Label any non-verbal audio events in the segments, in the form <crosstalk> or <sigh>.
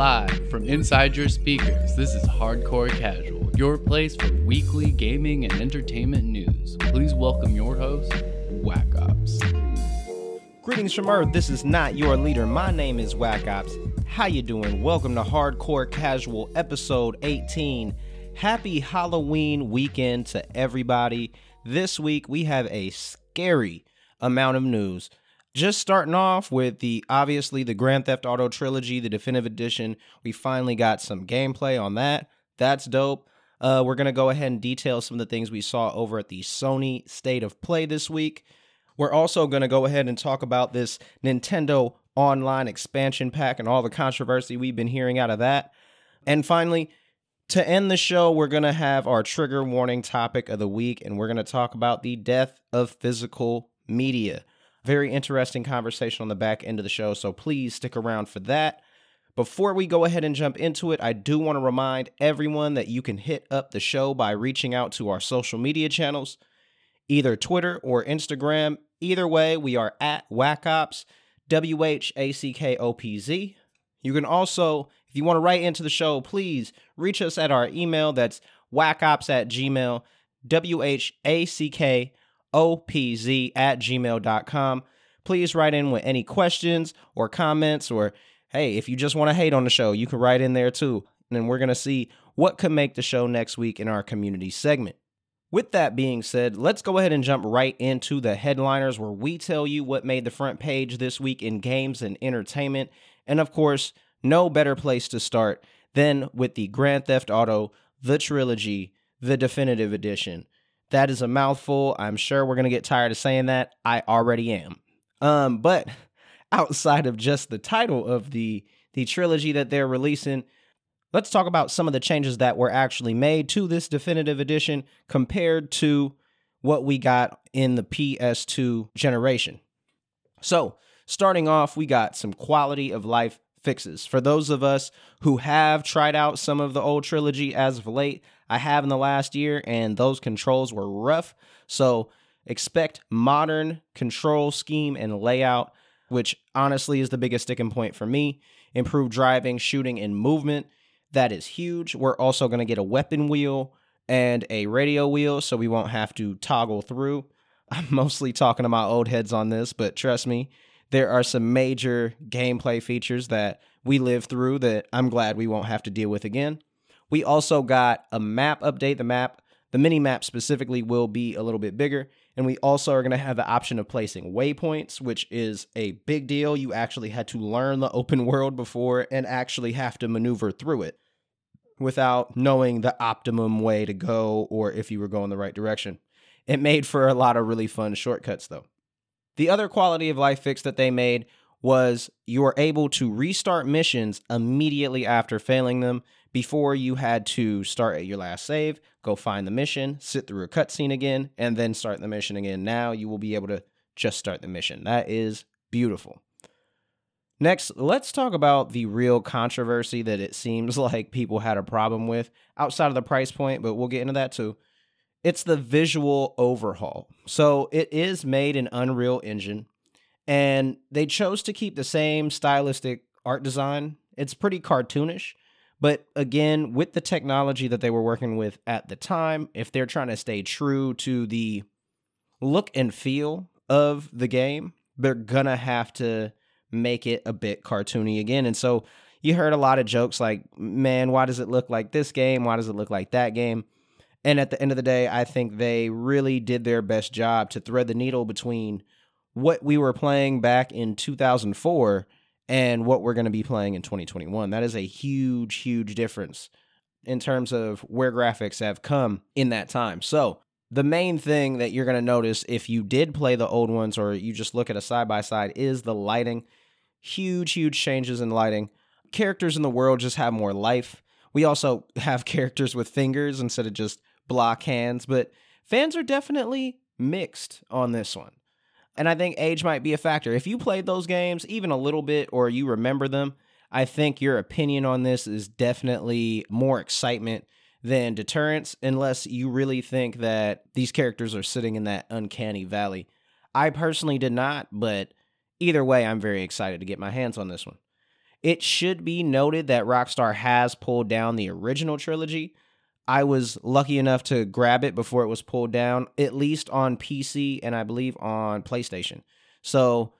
Live from inside your speakers, this is Hardcore Casual, your place for weekly gaming and entertainment news. Please welcome your host, Whack Ops. Greetings from Earth. This is not your leader. My name is Whack Ops. How you doing? Welcome to Hardcore Casual, episode 18. Happy Halloween weekend to everybody. This week we have a scary amount of news. Just starting off with the obviously the Grand Theft Auto trilogy, the definitive edition. We finally got some gameplay on that. That's dope. Uh, we're gonna go ahead and detail some of the things we saw over at the Sony State of Play this week. We're also gonna go ahead and talk about this Nintendo Online expansion pack and all the controversy we've been hearing out of that. And finally, to end the show, we're gonna have our trigger warning topic of the week, and we're gonna talk about the death of physical media. Very interesting conversation on the back end of the show, so please stick around for that. Before we go ahead and jump into it, I do want to remind everyone that you can hit up the show by reaching out to our social media channels, either Twitter or Instagram. Either way, we are at WhackOps, W H A C K O P Z. You can also, if you want to write into the show, please reach us at our email that's whackops at gmail, W H A C K opz at gmail.com. Please write in with any questions or comments, or hey, if you just want to hate on the show, you can write in there too. And then we're going to see what could make the show next week in our community segment. With that being said, let's go ahead and jump right into the headliners where we tell you what made the front page this week in games and entertainment. And of course, no better place to start than with the Grand Theft Auto, the trilogy, the definitive edition. That is a mouthful. I'm sure we're going to get tired of saying that. I already am. Um, but <laughs> outside of just the title of the the trilogy that they're releasing, let's talk about some of the changes that were actually made to this definitive edition compared to what we got in the PS2 generation. So, starting off, we got some quality of life fixes. For those of us who have tried out some of the old trilogy as of late, I have in the last year, and those controls were rough. So expect modern control scheme and layout, which honestly is the biggest sticking point for me. Improved driving, shooting, and movement. That is huge. We're also going to get a weapon wheel and a radio wheel, so we won't have to toggle through. <laughs> I'm mostly talking to my old heads on this, but trust me, there are some major gameplay features that we lived through that I'm glad we won't have to deal with again. We also got a map update. The map, the mini map specifically, will be a little bit bigger. And we also are going to have the option of placing waypoints, which is a big deal. You actually had to learn the open world before and actually have to maneuver through it without knowing the optimum way to go or if you were going the right direction. It made for a lot of really fun shortcuts, though. The other quality of life fix that they made was you were able to restart missions immediately after failing them before you had to start at your last save, go find the mission, sit through a cutscene again, and then start the mission again. Now you will be able to just start the mission. That is beautiful. Next, let's talk about the real controversy that it seems <laughs> like people had a problem with outside of the price point, but we'll get into that too. It's the visual overhaul. So it is made in Unreal Engine, and they chose to keep the same stylistic art design. It's pretty cartoonish, but again, with the technology that they were working with at the time, if they're trying to stay true to the look and feel of the game, they're gonna have to make it a bit cartoony again. And so you heard a lot of jokes like, man, why does it look like this game? Why does it look like that game? And at the end of the day, I think they really did their best job to thread the needle between what we were playing back in 2004 and what we're going to be playing in 2021. That is a huge, huge difference in terms of where graphics have come in that time. So, the main thing that you're going to notice if you did play the old ones or you just look at a side by side is the lighting. Huge, huge changes in lighting. Characters in the world just have more life. We also <laughs> have characters with fingers instead of just block hands, but fans are definitely mixed on this one. And I think age might be a factor. If you played those games even a little bit or you remember them, I think your opinion on this is definitely more excitement than deterrence, unless you really think that these characters are sitting in that uncanny valley. I personally did not, but either way, I'm very excited to get my hands on this one. It should be noted that Rockstar has pulled down the original trilogy. I was lucky enough to grab it before it was pulled down, at least on PC and I believe on PlayStation. So,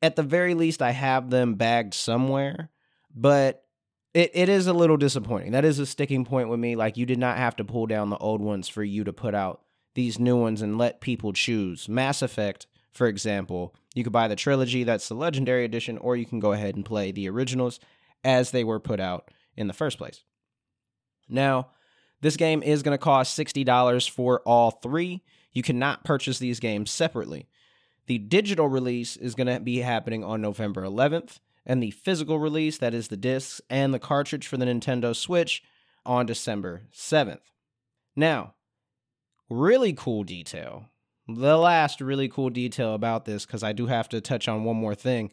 at the very least, I have them bagged somewhere, but it, it is a little disappointing. That is a sticking point with me. Like, you did not have to pull down the old ones for you to put out these new ones and let people choose. Mass Effect, for example, you could buy the trilogy, that's the legendary edition, or you can go ahead and play the originals as they were put out in the first place. Now, this game is going to cost $60 for all three. You cannot purchase these games separately. The digital release is going to be happening on November 11th, and the physical release, that is the discs and the cartridge for the Nintendo Switch, on December 7th. Now, really cool detail. The last really cool detail about this, because I do have to touch on one more thing.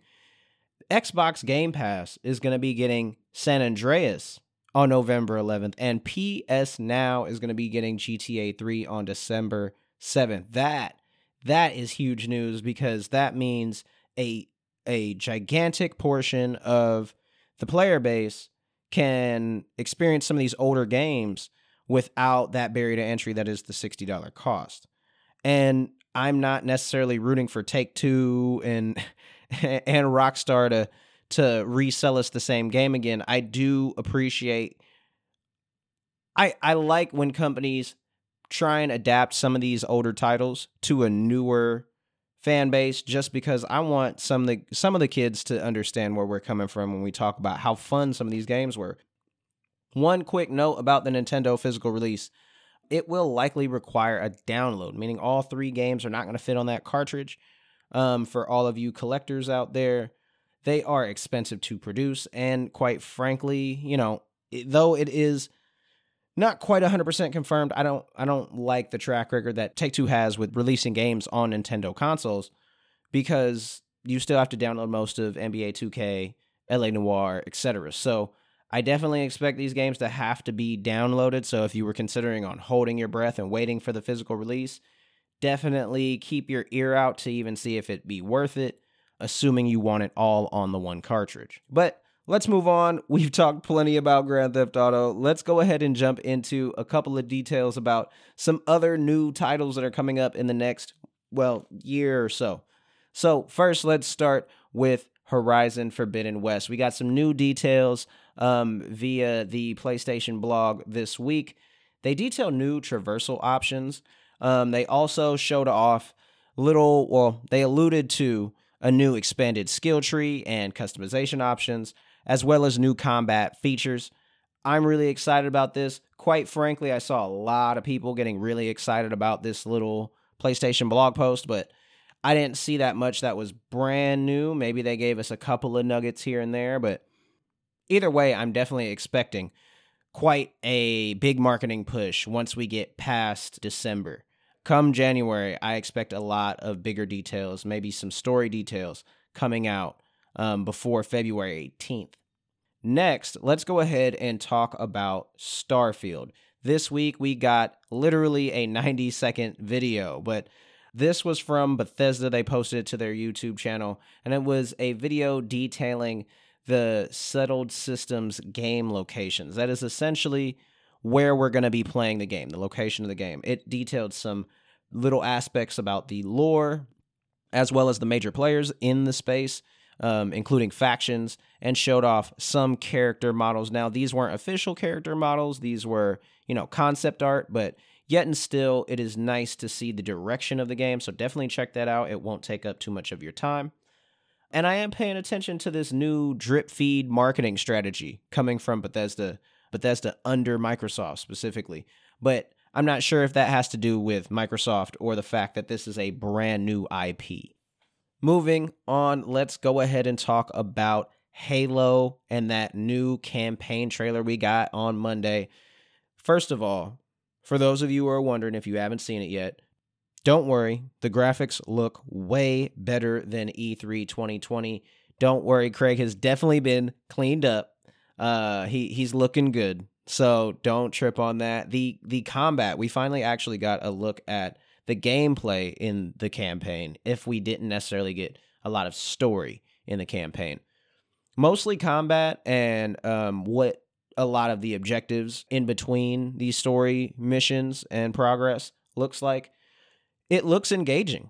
Xbox Game Pass is going to be getting San Andreas on November 11th, and PS Now is going to be getting GTA 3 on December 7th. That that is huge news because that means a a gigantic portion of the player base can experience some of these older games without that barrier to entry that is the $60 cost. And I'm not necessarily rooting for Take Two and <laughs> and Rockstar to to resell us the same game again. I do appreciate I I like when companies try and adapt some of these older titles to a newer fan base just because I want some of the some of the kids to understand where we're coming from when we talk about how fun some of these games were. One quick note about the Nintendo physical release. It will likely require a download, meaning all three games are not going to fit on that cartridge. Um, for all of you collectors out there, they are expensive to produce. And quite frankly, you know, though it is not quite 100% confirmed, I don't I don't like the track record that Take-Two has with releasing games on Nintendo consoles because you still have to download most of NBA 2K, LA Noire, etc. So I definitely expect these games to have to be downloaded. So if you were considering on holding your breath and waiting for the physical release, definitely keep your ear out to even see if it be worth it, assuming you want it all on the one cartridge. But let's move on. <laughs> We've talked plenty about Grand Theft Auto. Let's go ahead and jump into a couple of details about some other new titles that are coming up in the next, well, year or so. So, first, let's start with Horizon Forbidden West. We got some new details um, via the PlayStation blog this week. They detail new traversal options. Um, they also showed off little, well, they alluded to a new expanded skill tree and customization options, as well as new combat features. I'm really excited about this. Quite frankly, I saw a lot of people getting really excited about this little PlayStation blog post, but I didn't see that much that was brand new. Maybe they gave us a couple of nuggets here and there, but either way, I'm definitely expecting quite a big marketing push once we get past December. Come January, I expect a lot of bigger details, maybe some story details coming out um, before February 18th. Next, let's go ahead and talk about Starfield. This week we got literally a 90 second video, but this was from Bethesda. They posted it to their YouTube channel, and it was a video detailing the settled systems game locations. That is essentially where we're going to be playing the game, the location of the game. It detailed some little aspects about the lore, as well as the major players in the space, um, including factions, and showed off some character models. Now, these weren't official character models, these were, you know, concept art, but yet and still, it is nice to see the direction of the game. So definitely check that out. It won't take up too much of your time. And I am paying attention to this new drip feed marketing strategy coming from Bethesda, Bethesda under Microsoft specifically. But I'm not sure if that has to do with Microsoft or the fact that this is a brand new IP. Moving on, let's go ahead and talk about Halo and that new campaign trailer we got on Monday. First of all, for those of you who are wondering if you haven't seen it yet, don't worry, the graphics look way better than E3 2020. Don't worry, Craig has definitely been cleaned up. Uh, he he's looking good, so don't trip on that. the The combat, we finally actually got a look at the gameplay in the campaign. If we didn't necessarily get a lot of story in the campaign, mostly combat and um, what a lot of the objectives in between these story missions and progress looks like. It looks engaging.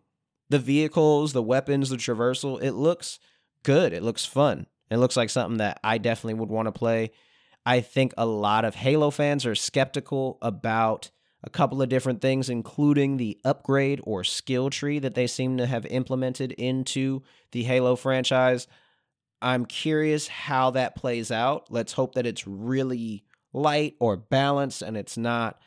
The vehicles, the weapons, the traversal, it looks good. It looks fun. It looks like something that I definitely would want to play. I think a lot of Halo fans are skeptical about a couple of different things, including the upgrade or skill tree that they seem to have implemented into the Halo franchise. I'm curious how that plays out. Let's hope that it's really light or balanced and it's not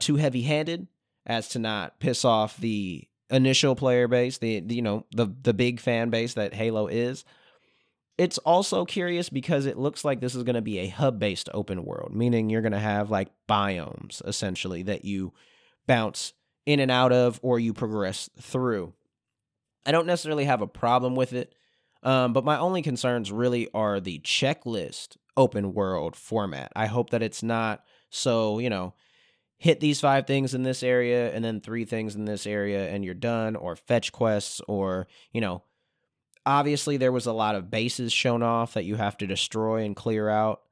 too heavy handed as to not piss off the initial player base, the, the you know, the the big fan base that Halo is. It's also curious because it looks like this is going to be a hub based open world, meaning you're going to have like biomes essentially that you bounce in and out of or you progress through. I don't necessarily have a problem with it, um, but my only concerns really are the checklist open world format. I hope that it's not so, you know, hit these five things in this area and then three things in this area and you're done, or fetch quests, or, you know, Obviously, there was a lot of bases shown off that you have to destroy and clear out.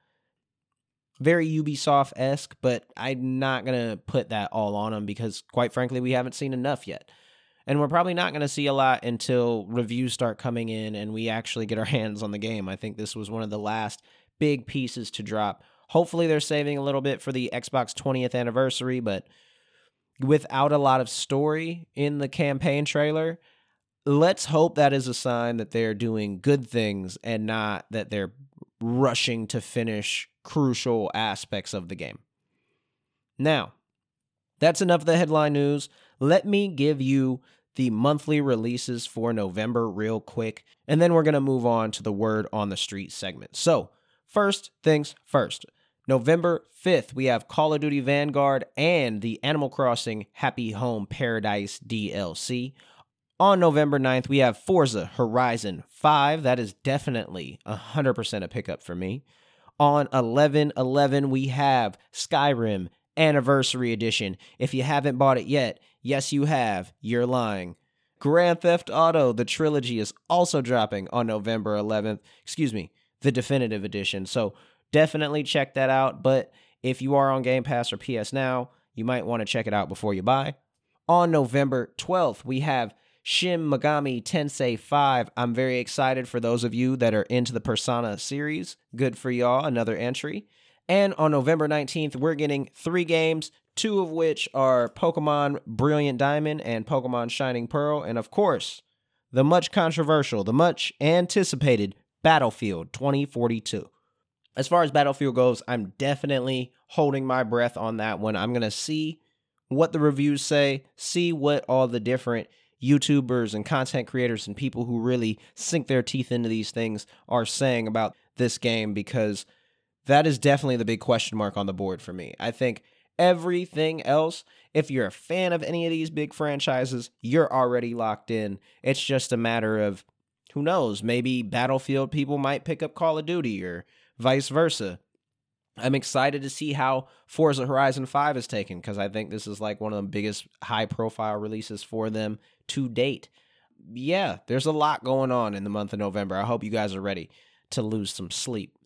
Very Ubisoft esque, but I'm not going to put that all on them because, quite frankly, we haven't seen enough yet. And we're probably not going to see a lot until reviews start coming in and we actually get our <laughs> hands on the game. I think this was one of the last big pieces to drop. Hopefully, they're saving a little bit for the Xbox 20th anniversary, but without a lot of story in the campaign trailer, let's hope that is a sign that they're doing good things and not that they're rushing to finish crucial aspects of the game. Now, that's enough of the headline news. Let me give you the monthly releases for November real quick, and then we're going to move on to the word on the street segment. So, first things first. November 5th, we have Call of Duty Vanguard and the Animal Crossing Happy Home Paradise DLC. On November 9th, we have Forza Horizon 5. That is definitely 100% a pickup for me. On 11 11, we have Skyrim Anniversary Edition. If you haven't bought it yet, yes, you have. You're lying. Grand Theft Auto, the trilogy, is also dropping on November 11th. Excuse me, the definitive edition. So definitely check that out. But if you are on Game Pass or PS Now, you might want to check it out before you buy. On November 12th, we have Shin Megami Tensei 5. I'm very excited for those of you that are into the Persona series. Good for y'all, another entry. And on November 19th, we're getting three games, two of which are Pokemon Brilliant Diamond and Pokemon Shining Pearl. And of course, the much controversial, the much anticipated Battlefield 2042. As far as Battlefield goes, I'm definitely holding my breath on that one. I'm going to see what the reviews say, see what all the different YouTubers and content creators and people who really sink their teeth into these things are saying about this game because that is definitely the big question mark on the board for me. I think everything else, if you're a fan of any of these big franchises, you're already locked in. It's just a matter of who knows, maybe Battlefield people might pick up Call of Duty or vice versa. I'm excited to see how Forza Horizon 5 is taken because I think this is like one of the biggest high profile releases for them to date. Yeah, there's a lot going on in the month of November. I hope you guys are ready to lose some sleep.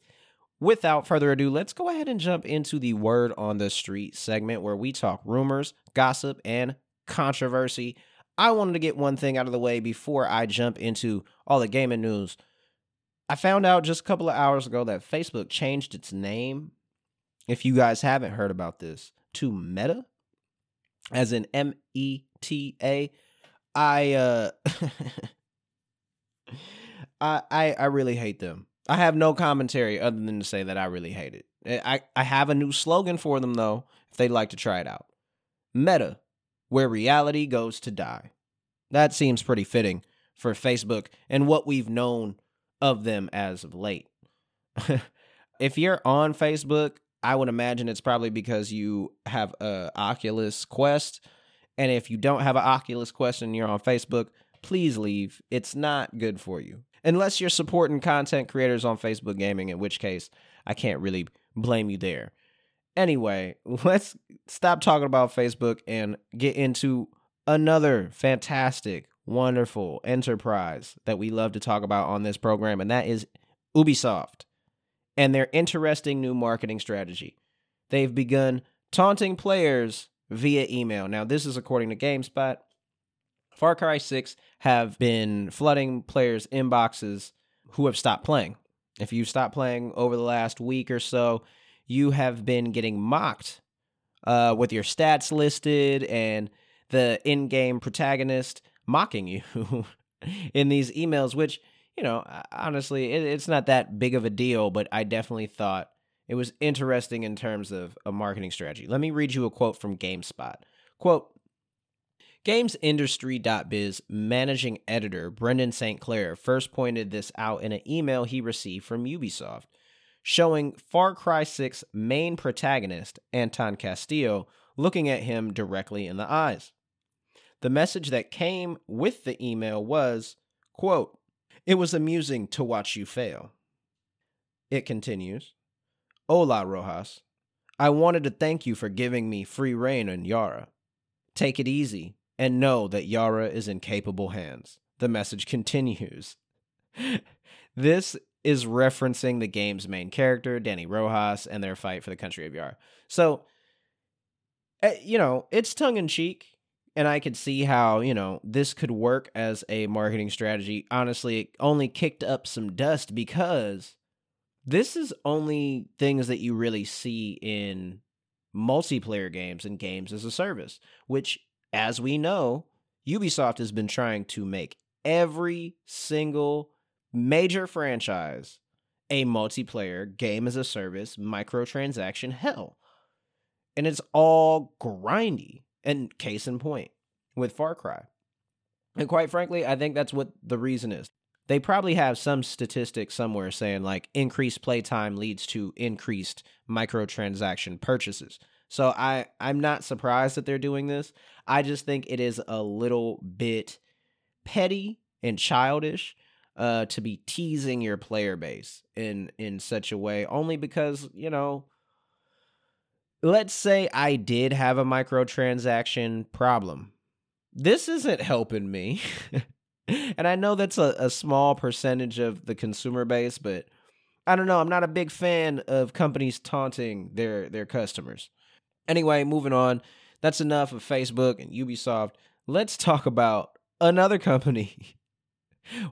Without further ado, let's go ahead and jump into the word on the street segment where we talk rumors, gossip, and controversy. I wanted to get one thing out of the way before I jump into all the gaming news. I found out just a couple of hours ago that Facebook changed its name. If you guys haven't heard about this, to Meta, as in M E T A. I uh <laughs> I, I I really hate them. I have no commentary other than to say that I really hate it. Eh, I, I have a new slogan for them though, if they'd like to try it out. Meta, where reality goes to die. That seems pretty fitting for Facebook and what we've known of them as of late. if you're on Facebook, I would imagine it's probably because you have a Oculus Quest and if you don't have an Oculus Quest and you're on Facebook, please leave. It's not good for you. Unless you're supporting content creators on Facebook Gaming, in which case I can't really blame you there. Anyway, <laughs> let's stop talking about Facebook and get into another fantastic, wonderful enterprise that we love to talk about on this program, and that is Ubisoft and their interesting new marketing strategy. They've begun taunting players via email. Now, this is according to GameSpot. Far Cry 6 have been flooding players' inboxes who have stopped playing. If you've stopped playing over the last week or so, you have been getting mocked uh, with your stats listed and the in game protagonist mocking you <laughs> in these emails, which, you know, honestly, it, it's not that big of a deal, but I definitely thought it was interesting in terms of a marketing strategy. Let me read you a quote from GameSpot. Quote, GamesIndustry.biz managing editor Brendan Sinclair first pointed this out in an email he received from Ubisoft, showing Far Cry 6 main protagonist, Anton Castillo, looking at him directly in the eyes. The message that came with the email was, quote, It was amusing to watch you fail. It continues, Hola, Rojas. I wanted to thank you for giving me free rein on Yara. Take it easy and know that Yara is in capable hands. The message <laughs> continues. this is referencing the game's main character, Danny Rojas, and their fight for the country of Yara. So, eh, you know, it's tongue in cheek and I could see how, you know, this could work as a marketing strategy. Honestly, it only kicked up some dust because this is only things that you really see in multiplayer games and games as a service, which, as we know, Ubisoft has been trying to make every single major franchise a multiplayer game as a service microtransaction hell. And it's all grindy. And case in point with Far Cry. And quite frankly, I think that's what the reason is. They probably have some statistics somewhere saying like increased playtime leads to increased microtransaction purchases. So I I'm not surprised that they're doing this. I just think it is a little bit petty and childish uh to be teasing your player base in in such a way only because, you know, let's say I did have a microtransaction problem. This isn't helping me. <laughs> and I know that's a, a small percentage of the consumer base, but I don't know. I'm not a big fan of companies taunting their their customers. Anyway, moving on. That's enough of Facebook and Ubisoft. Let's talk about another <laughs> company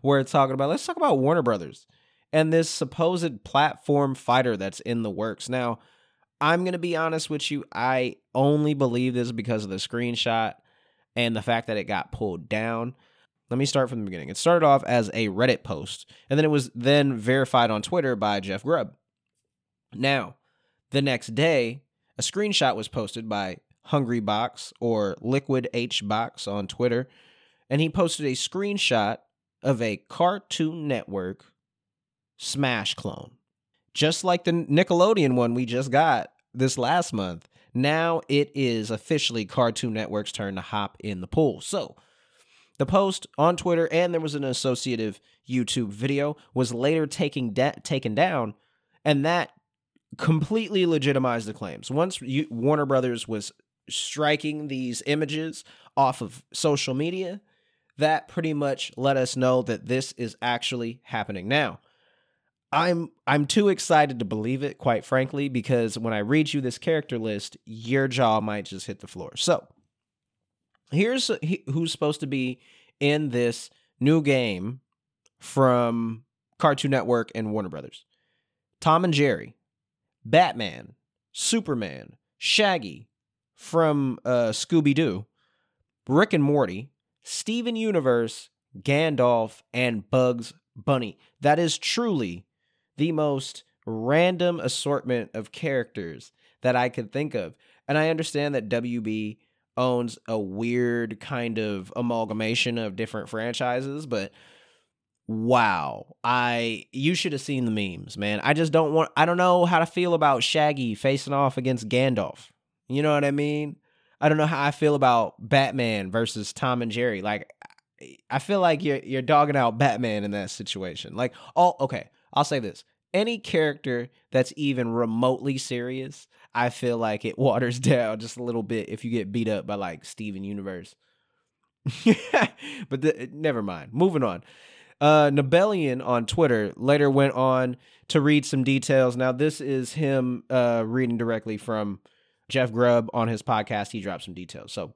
we're talking about. Let's talk about Warner Brothers and this supposed platform fighter that's in the works. Now, I'm going to be honest with you. I only believe this because of the screenshot and the fact that it got pulled down. Let me start from the beginning. It started off as a Reddit post, and then it was then verified on Twitter by Jeff Grubb. Now, the next day, a screenshot was posted by Hungrybox or Liquid H Box on Twitter, and he posted a screenshot of a Cartoon Network Smash clone just like the Nickelodeon one we just got this last month. Now it is officially Cartoon Network's turn to hop in the pool. So, the post on Twitter and there was an associative YouTube video was later taking da- taken down, and that completely legitimized the claims. Once Warner Brothers was striking these images off of social media, that pretty much let us know that this is actually happening now. I'm I'm too excited to believe it, quite frankly, because when I read you this character list, your jaw might just hit the floor. So, here's who's supposed to be in this new game from Cartoon Network and Warner Brothers. Tom and Jerry, Batman, Superman, Shaggy from uh, Scooby Doo, Rick and Morty, Steven Universe, Gandalf, and Bugs Bunny. That is truly the most random assortment of characters that I could think of. And I understand that WB owns a weird kind of amalgamation of different franchises, but wow. I you should have seen the memes, man. I just don't want I don't know how to feel about Shaggy facing off against Gandalf. You know what I mean? I don't know how I feel about Batman versus Tom and Jerry. Like I feel like you're you're dogging out Batman in that situation. Like, oh, okay. I'll say this any character that's even remotely serious, I feel like it <laughs> waters down just a little bit if you get beat up by like Steven Universe. <laughs> but the, never mind. Moving on. Uh, Nibellion on Twitter later went on to read some details. Now, this is him uh, reading directly from Jeff Grubb on his podcast. He dropped some details. So,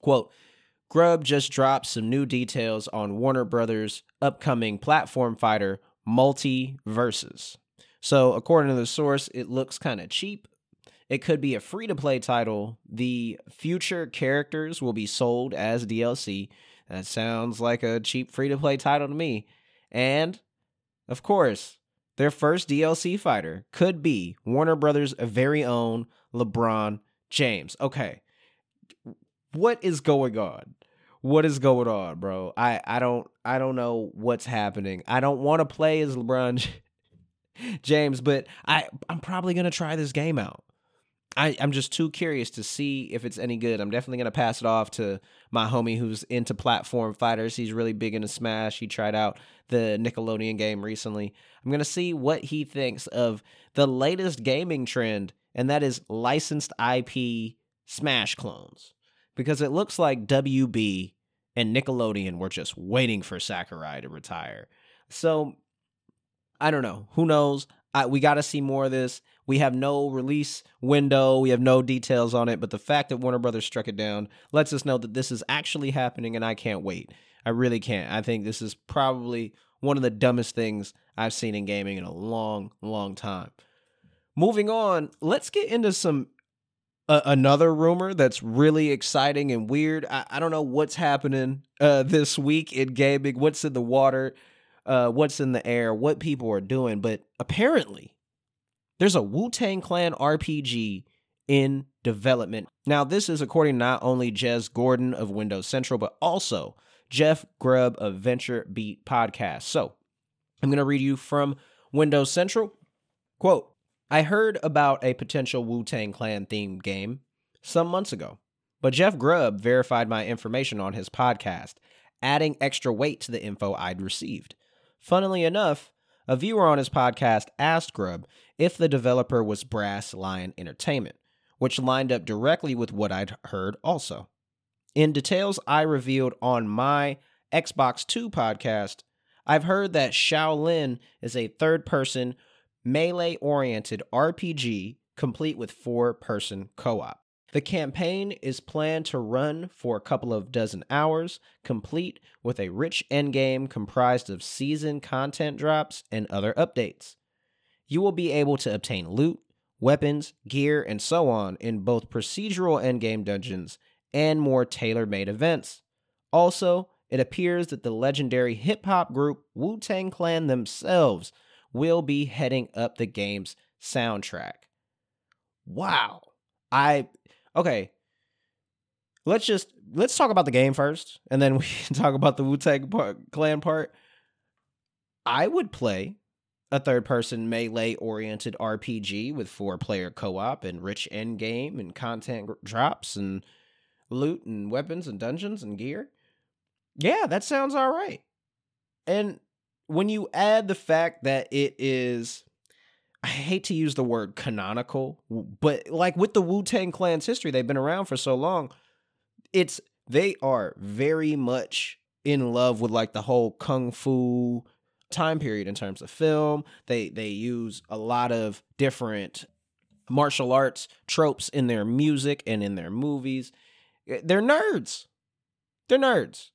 quote, Grubb just dropped some new details on Warner Brothers' upcoming platform fighter, MultiVersus. So, according to the source, it looks kind of cheap. It could be a free to play title. The future characters will be sold as DLC. That sounds like a cheap free to play title to me. And, of course, their first DLC fighter could be Warner Brothers' very own LeBron James. Okay. What is going on? What is going on, bro? I I don't I don't know what's happening. I don't want to play as LeBron <laughs> James, but I I'm probably to try this game out. I, I'm just too curious to see if it's any good. I'm definitely gonna pass it off to my homie who's into platform fighters. He's really big into Smash. He tried out the Nickelodeon game recently. I'm gonna see what he thinks of the latest gaming trend, and that is licensed IP Smash clones. Because it looks like WB and Nickelodeon were just waiting for Sakurai to retire. So I don't know. Who knows? I, we got to see more of this. We have no release window. We have no details on it, but the fact that Warner Brothers struck it down lets us know that this is actually happening, and I can't wait. I really can't. I think this is probably one of the dumbest things I've seen in gaming in a long, long time. Moving on, let's get into some another rumor that's really exciting and weird. I, I don't know what's happening uh, this week in gaming. What's in the water? Uh, what's in the air? What people are doing? But apparently, there's a Wu Tang Clan RPG in development. Now, this is according not only Jez Corden of Windows Central, but also Jeff Grubb of Venture Beat Podcast. So, I'm going to read you from Windows Central. Quote I heard about a potential Wu Tang Clan themed game some months ago, but Jeff Grubb verified my information on his podcast, adding extra weight to the info I'd received. Funnily enough, a viewer on his podcast asked Grubb if the developer was Brass Lion Entertainment, which lined up directly with what I'd heard also. In details I revealed on my Xbox 2 podcast, I've heard that Shaolin is a third person, melee oriented RPG complete with four person co op. The campaign is planned to run for a couple of dozen hours, complete with a rich endgame comprised of season content drops and other updates. You will be able to obtain loot, weapons, gear, and so on in both procedural endgame dungeons and more tailor made events. Also, it appears that the legendary hip hop group Wu Tang Clan themselves will be heading up the game's soundtrack. Wow. I okay. Let's just let's talk about the game first, and then <laughs> we can talk about the Wu Tang Clan part. I would play a third person melee oriented RPG with four player co op and rich end game and content drops and loot and weapons and dungeons and gear. Yeah, that sounds all right. And when you add the fact that it is I hate to use the word canonical, but like with the Wu Tang Clan's history, they've been around for so long. It's they are very much in love with like the whole kung fu time period in terms of film. They they use a lot of different martial arts tropes in their music and in their movies. Eh, they're nerds. They're nerds.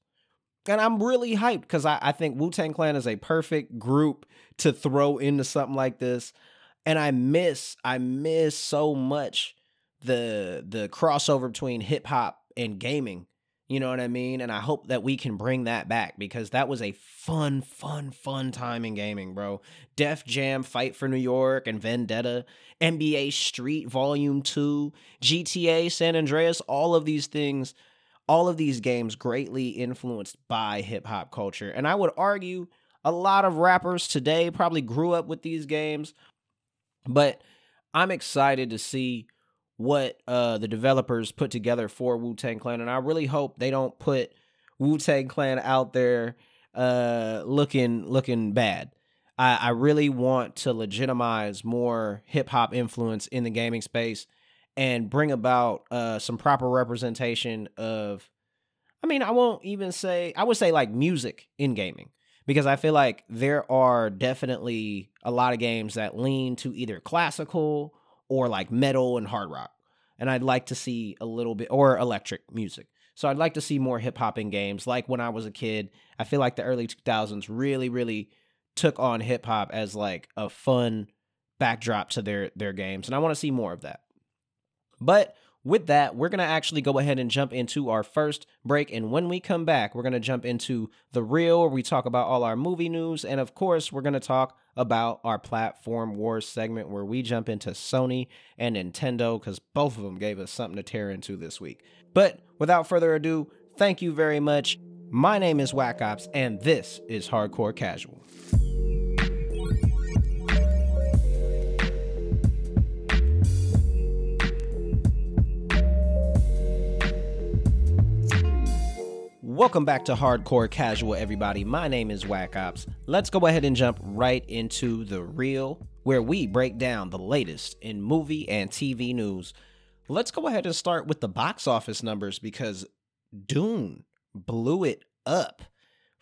And I'm really hyped because I, I think Wu Tang Clan is a perfect group to throw into something like this and I miss I miss so much the the crossover between hip hop and gaming. You know what I mean? And I hope that we can bring that back because that was a fun, fun, fun time in gaming, bro. Def Jam Fight for New York and Vendetta, NBA Street Volume 2, GTA San Andreas, all of these things, all of these games greatly influenced by hip hop culture. And I would argue a lot of rappers today probably grew up with these games but I'm excited to see what uh, the developers put together for Wu Tang Clan, and I really hope they don't put Wu Tang Clan out there uh, looking looking bad. I, I really want to legitimize more hip hop influence in the gaming space and bring about uh, some proper representation of. I mean, I won't even say I would say like music in gaming because I feel like there are definitely a lot of games that lean to either classical or like metal and hard rock. And I'd like to see a little bit or electric music. So I'd like to see more hip hop in games. Like when I was a kid, I feel like the early 2000s really, really took on hip hop as like a fun backdrop to their their games, and I want to see more of that. But with that, we're going to actually go ahead and jump into our first break. And when we come back, we're going to jump into the real, where we talk about all our movie news. And of course, we're going to talk about our platform wars segment, where we jump into Sony and Nintendo, because both of them gave us something to tear into this week. But without further ado, thank you very much. My name is Whack Ops, and this is Hardcore Casual. Welcome back to Hardcore Casual, everybody. My name is Whack Ops. Let's go ahead and jump right into the real, where we break down the latest in movie and TV news. Let's go ahead and start with the box office numbers because Dune blew it up.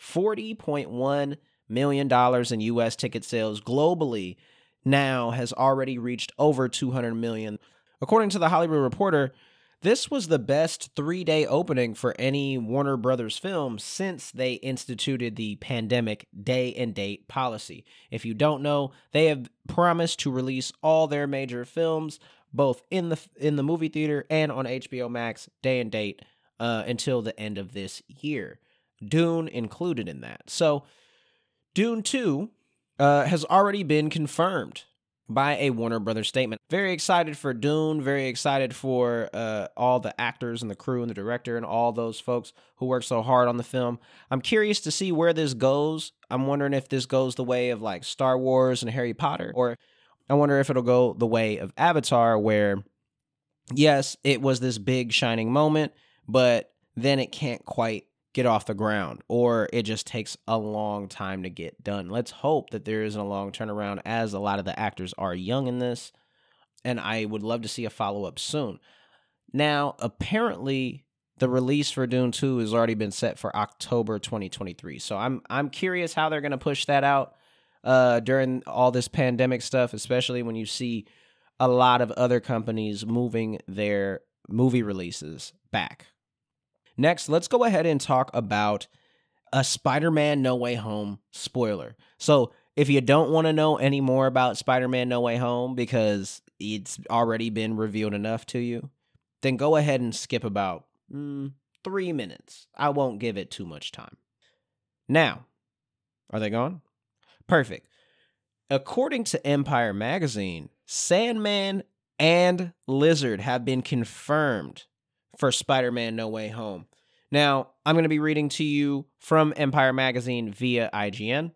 $40.1 million in US ticket sales globally now has already reached over 200 million. According to the Hollywood Reporter, this was the best three day opening for any Warner Brothers film since they instituted the pandemic day and date policy. If you don't know, they have promised to release all their major films both in the in the movie theater and on HBO Max day and date uh, until the end of this year. Dune included in that. So Dune 2 uh, has already been confirmed by a Warner Brothers statement. Very excited for Dune, very excited for uh, all the actors and the crew and the director and all those folks who worked so hard on the film. I'm curious to see where this goes. I'm wondering if this goes the way of like Star Wars and Harry Potter, or I wonder if it'll go the way of Avatar, where yes, it was this big shining moment, but then it can't quite get off the ground or it just takes a long time to get done. Let's hope that there isn't a long turnaround as a lot of the actors are young in this and I would love to see a follow up soon. Now, apparently the release for Dune 2 has already been set for October 2023. So I'm I'm curious how they're going to push that out uh during all this pandemic stuff, especially when you see a lot of other companies moving their movie releases back. Next, let's go ahead and talk about a Spider Man No Way Home spoiler. So, if you don't want to know any more about Spider Man No Way Home because it's already been revealed enough to you, then go ahead and skip about mm, three minutes. I won't give it too much time. Now, are they gone? Perfect. According to Empire Magazine, Sandman and Lizard have been confirmed for Spider Man No Way Home. Now, I'm going to be reading to you from Empire Magazine via IGN.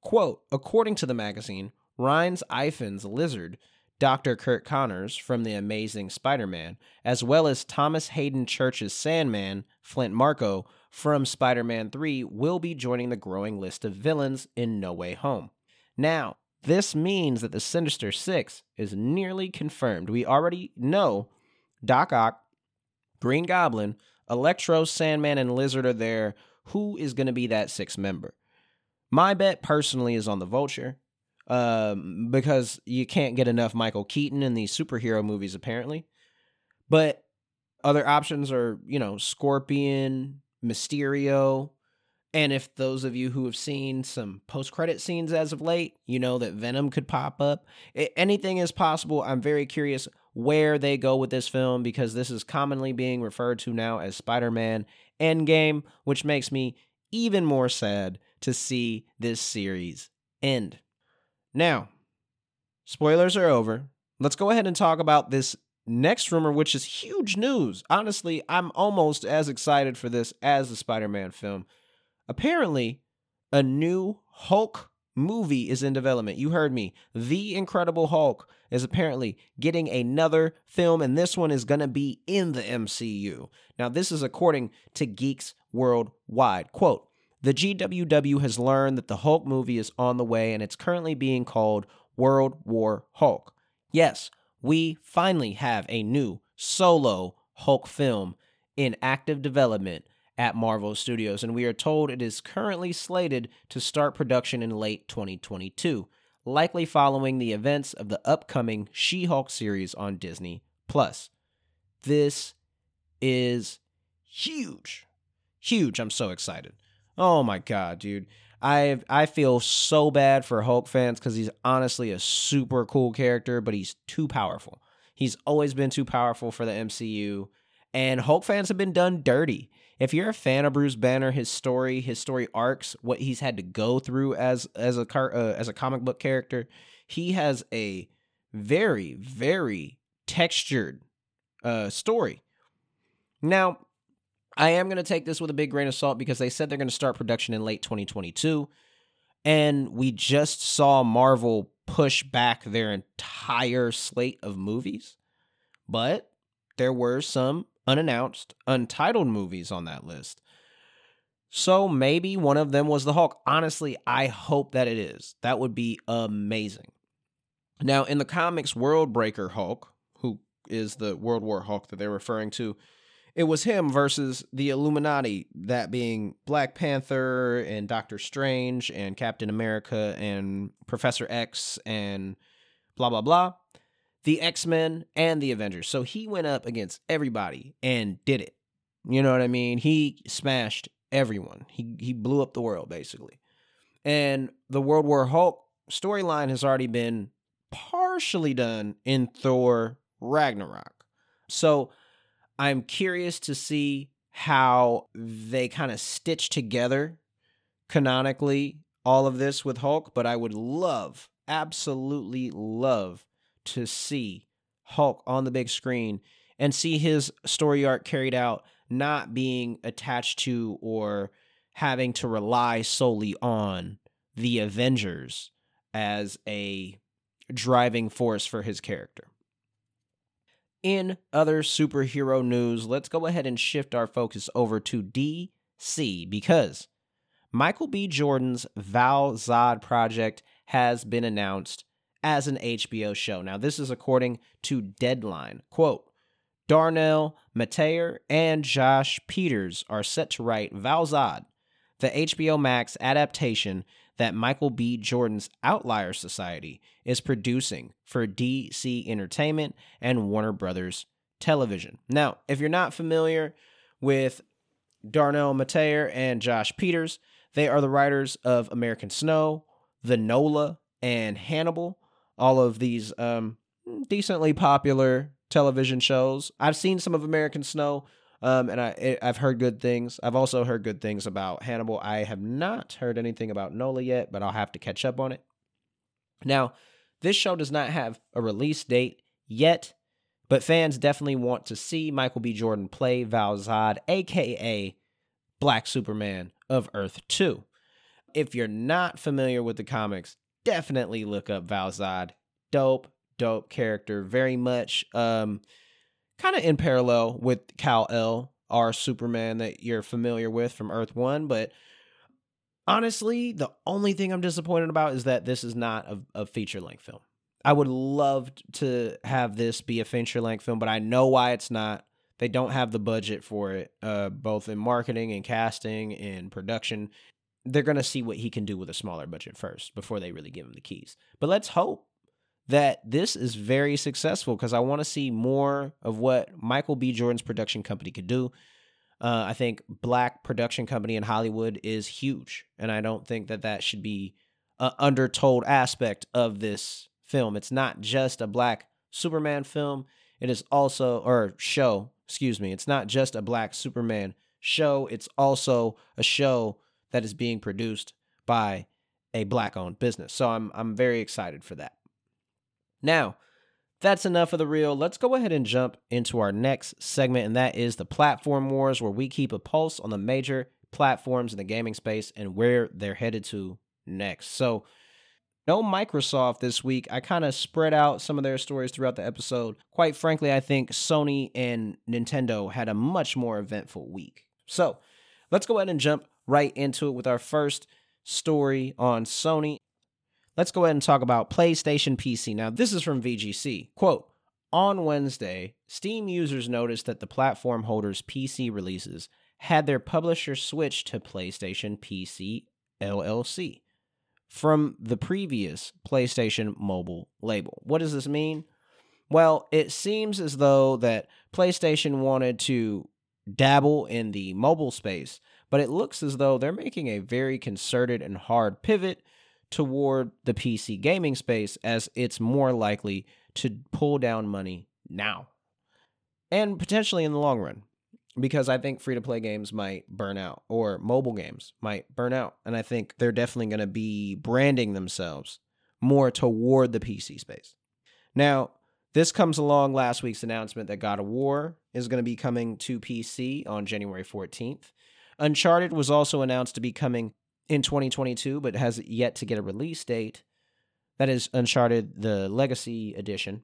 Quote According to the magazine, Rhys Ifans' Lizard, Dr. Curt Connors from The Amazing Spider Man, as well as Thomas Haden Church's Sandman, Flint Marko, from Spider Man 3, will be joining the growing list of villains in No Way Home. Now, this means that the Sinister Six is nearly confirmed. We already know Doc Ock, Green Goblin, Electro, Sandman, and Lizard are there. Who is going to be that sixth member? My bet personally is on the Vulture um, because you can't get enough Michael Keaton in these superhero movies, apparently. But other options are, you know, Scorpion, Mysterio. And if those of you who have seen some post credit scenes as of late, you know that Venom could pop up. anything is possible. I'm very curious where they go with this film because this is commonly being referred to now as Spider Man Endgame, which makes me even more sad to see this series end. Now, spoilers are over. Let's go ahead and talk about this next rumor, which is huge news. Honestly, I'm almost as excited for this as the Spider Man film. Apparently, a new Hulk movie is in development. You heard me. The Incredible Hulk is apparently getting another film, and this one is going to be in the MCU. Now, this is according to Geeks Worldwide. Quote, the GWW has learned that the Hulk movie is on the way and it's currently being called World War Hulk. Yes, we finally have a new solo Hulk film in active development at Marvel Studios, and we are told it is currently slated to start production in late 2022, likely following the events of the upcoming She Hulk series on Disney. Plus, this is huge. Huge. I'm so excited. Oh my god, dude. I I feel so bad for Hulk fans because he's honestly a super cool character, but he's too powerful. He's always been too powerful for the MCU, and Hulk fans have been done dirty. If you're a fan of Bruce Banner, his story, his story arcs, what he's had to go through as as a car uh, as a comic book character, he has a very very textured uh, story. Now, I am going to take this with a big grain of salt because they said they're going to start production in late 2022. And we just saw Marvel push back their entire slate of movies. But there were some unannounced, untitled movies on that list. So maybe one of them was the Hulk. Honestly, I hope that it is. That would be amazing. Now, in the comics, World Breaker Hulk, who is the World War Hulk that they're referring to, it was him versus the Illuminati, that being Black Panther and Doctor Strange and Captain America and Professor X and blah, blah, blah. The X Men and the Avengers. So he went up against everybody and did it. You know what I mean? He smashed everyone. He he blew up the world basically. And the World War Hulk storyline has already been partially done in Thor Ragnarok. So I'm curious to see how they kind of stitch together canonically all of this with Hulk, but I would love, absolutely love to see Hulk on the big screen and see his story arc carried out, not being attached to or having to rely solely on the Avengers as a driving force for his character. In other superhero news, let's go ahead and shift our focus over to DC because Michael B. Jordan's Val Zod project has been announced as an HBO show. Now, this is according to Deadline. Quote, Darnell Metayer and Josh Peters are set to write Val Zod, the HBO Max adaptation that Michael B. Jordan's Outlier Society is producing for DC Entertainment and Warner Brothers Television. Now, if you're not familiar with Darnell Metayer and Josh Peters, they are the writers of American Snow, The Nola, and Hannibal. All of these um, decently popular television shows. I've seen some of American Snow. Um, and I I've heard good things. I've also heard good things about Hannibal. I have not heard anything about Nola yet, but I'll have to catch up on it. Now, this show does not have a release date yet, but fans definitely want to see Michael B. Jordan play Val Zod, aka Black Superman of Earth 2. If you're not familiar with the comics, definitely look up Val Zod. Dope, dope character. Very much um kind of in parallel with Kal El, our Superman that you're familiar with from Earth One. But honestly, the only thing I'm disappointed about is that this is not a, a feature length film. I would love to have this be a feature length film, but I know why it's not. They don't have the budget for it, uh, both in marketing and casting and production. They're going to see what he can do with a smaller budget first before they really give him the keys. But let's hope that this is very successful because I want to see more of what Michael B. Jordan's production company could do. Uh, I think black production company in Hollywood is huge, and I don't think that that should be an undertold aspect of this film. It's not just a black Superman film; it is also or show. Excuse me. It's not just a black Superman show. It's also a show that is being produced by a black-owned business. So I'm I'm very excited for that. Now, that's enough of the reel. Let's go ahead and jump into our next segment, and that is the platform wars, where we keep a pulse on the major platforms in the gaming space and where they're headed to next. So, no Microsoft this week. I kind of spread out some of their stories throughout the episode. Quite frankly, I think Sony and Nintendo had a much more eventful week. So, let's go ahead and jump right into it with our first story on Sony let's go ahead and talk about PlayStation PC. Now, this is from VGC. Quote, on Wednesday, Steam users noticed that the platform holder's PC releases had their publisher switch to PlayStation PC LLC from the previous PlayStation Mobile label. What does this mean? Well, it seems as though that PlayStation wanted to dabble in the mobile space, but it looks as though they're making a very concerted and hard pivot toward the PC gaming space as it's more likely to pull down money now and potentially in the long run because I think free to play games might burn out or mobile games might burn out. And I think they're definitely going to be branding themselves more toward the PC space. Now, this comes along last week's announcement that God of War is going to be coming to PC on January 14th. Uncharted was also announced to be coming in 2022, but has yet to get a release date. That is Uncharted, the Legacy Edition.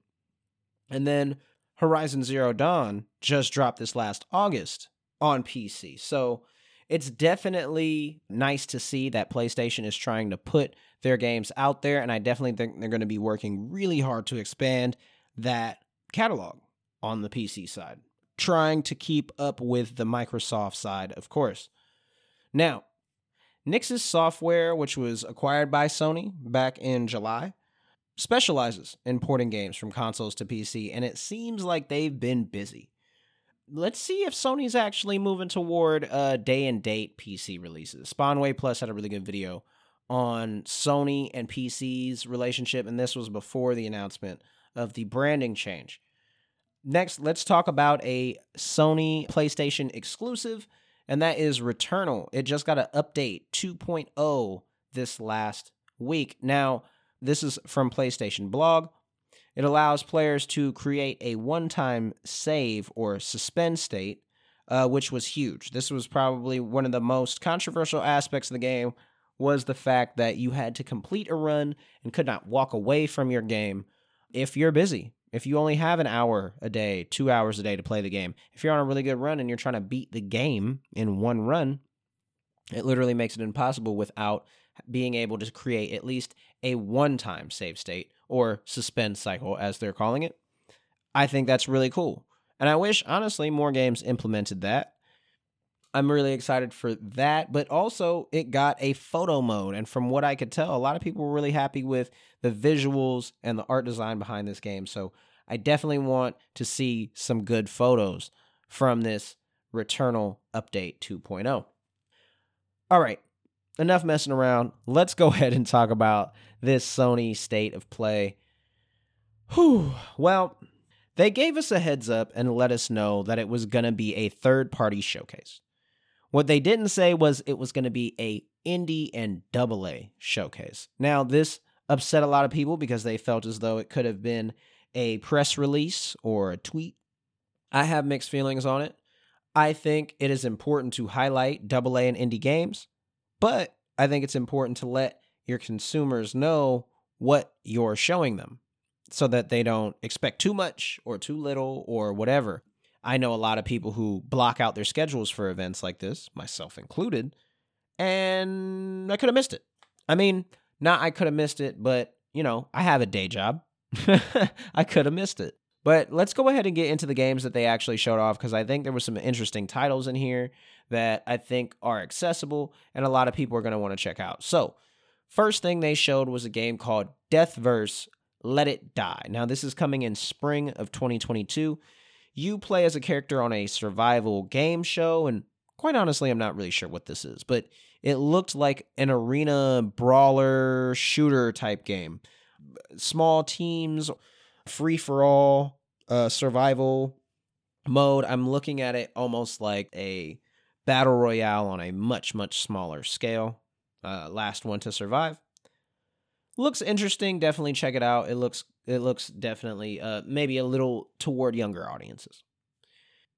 And then Horizon Zero Dawn just dropped this last August on PC. So it's definitely nice to see that PlayStation is trying to put their games out there. And I definitely think they're going to be working really hard to expand that catalog on the PC side, trying to keep up with the Microsoft side, of course. Now, Nixxes Software, which was acquired by Sony back in July, specializes in porting games from consoles to PC, and it seems like they've been busy. Let's see if Sony's actually moving toward uh, day and date PC releases. SpawnWave Plus had a really good video on Sony and PC's relationship, and this was before the announcement of the branding change. Next, let's talk about a Sony PlayStation exclusive, and that is Returnal. It just got an update 2.0 this last week. Now, this is from PlayStation Blog. It allows players to create a one time save or suspend state, uh, which was huge. This was probably one of the most controversial aspects of the game was the fact that you had to complete a run and could not walk away from your game if you're busy. If you only have an hour a day, two hours a day to play the game, if you're on a really good run and you're trying to beat the game in one run, it literally makes it impossible without being able to create at least a one time save state or suspend cycle, as they're calling it. I think that's really cool. And I wish, honestly, more games implemented that. I'm really excited for that, but also it got a photo mode. And from what I could tell, a lot of people were really happy with the visuals and the art design behind this game. So I definitely want to see some good photos from this Returnal Update 2.0. All right, enough messing around. Let's go <laughs> ahead and talk about this Sony state of play. Whew. Well, they gave us a heads up and let us know that it was going to be a third party showcase. What they didn't say was it was going to be a indie and double A showcase. Now, this upset a lot of people because they felt as though it could have been a press release or a tweet. I have mixed feelings on it. I think it is important to highlight double A and indie games. But I think it's important to let your consumers know what you're showing them so that they don't expect too much or too little or whatever. I know a lot of people who block out their schedules for events like this, myself included, and I could have missed it. I mean, not I could have missed it, but you know, I have a day job. <laughs> I could have missed it. But let's go ahead and get into the games that they actually showed off because I think there were some interesting titles in here that I think are accessible and a lot of people are going to want to check out. So, first thing they showed was a game called Deathverse Let It Die. Now, this is coming in spring of 2022. You play as a character on a survival game show, and quite honestly, I'm not really sure what this is, but it looked like an arena brawler shooter type game. Small teams, free for all, uh, survival mode, I'm looking at it almost like a battle royale on a much, much smaller scale. Uh, last one to survive. Looks interesting. Definitely check it out. It looks it looks definitely uh, maybe a little toward younger audiences.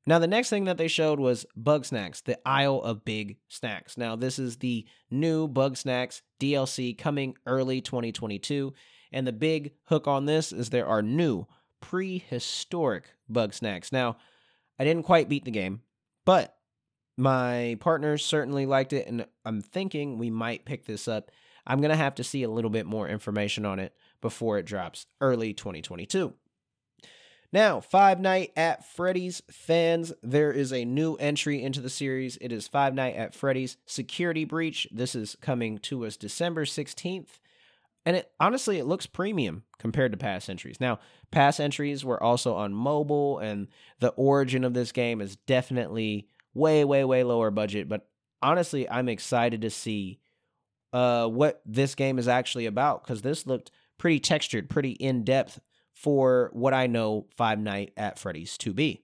Now, the next thing that they showed was Bugsnax, the Isle of Big Snacks. Now, this is the new Bugsnax DLC coming early 2022. And the big hook on this is there are new prehistoric Bugsnax. Now, I didn't quite beat the game, but my partners certainly liked it, and I'm thinking we might pick this up. I'm going to have to see a little bit more information on it before it drops early 2022. Now, Five Night at Freddy's fans, there is a new entry into the series. It is Five Night at Freddy's Security Breach. This is coming to us December 16th. And it honestly it looks premium compared to past entries. Now, past entries were also on mobile and the origin of this game is definitely way way way lower budget, but honestly, I'm excited to see uh what this game is actually about cuz this looked pretty textured, pretty in-depth for what I know Five Night at Freddy's to be.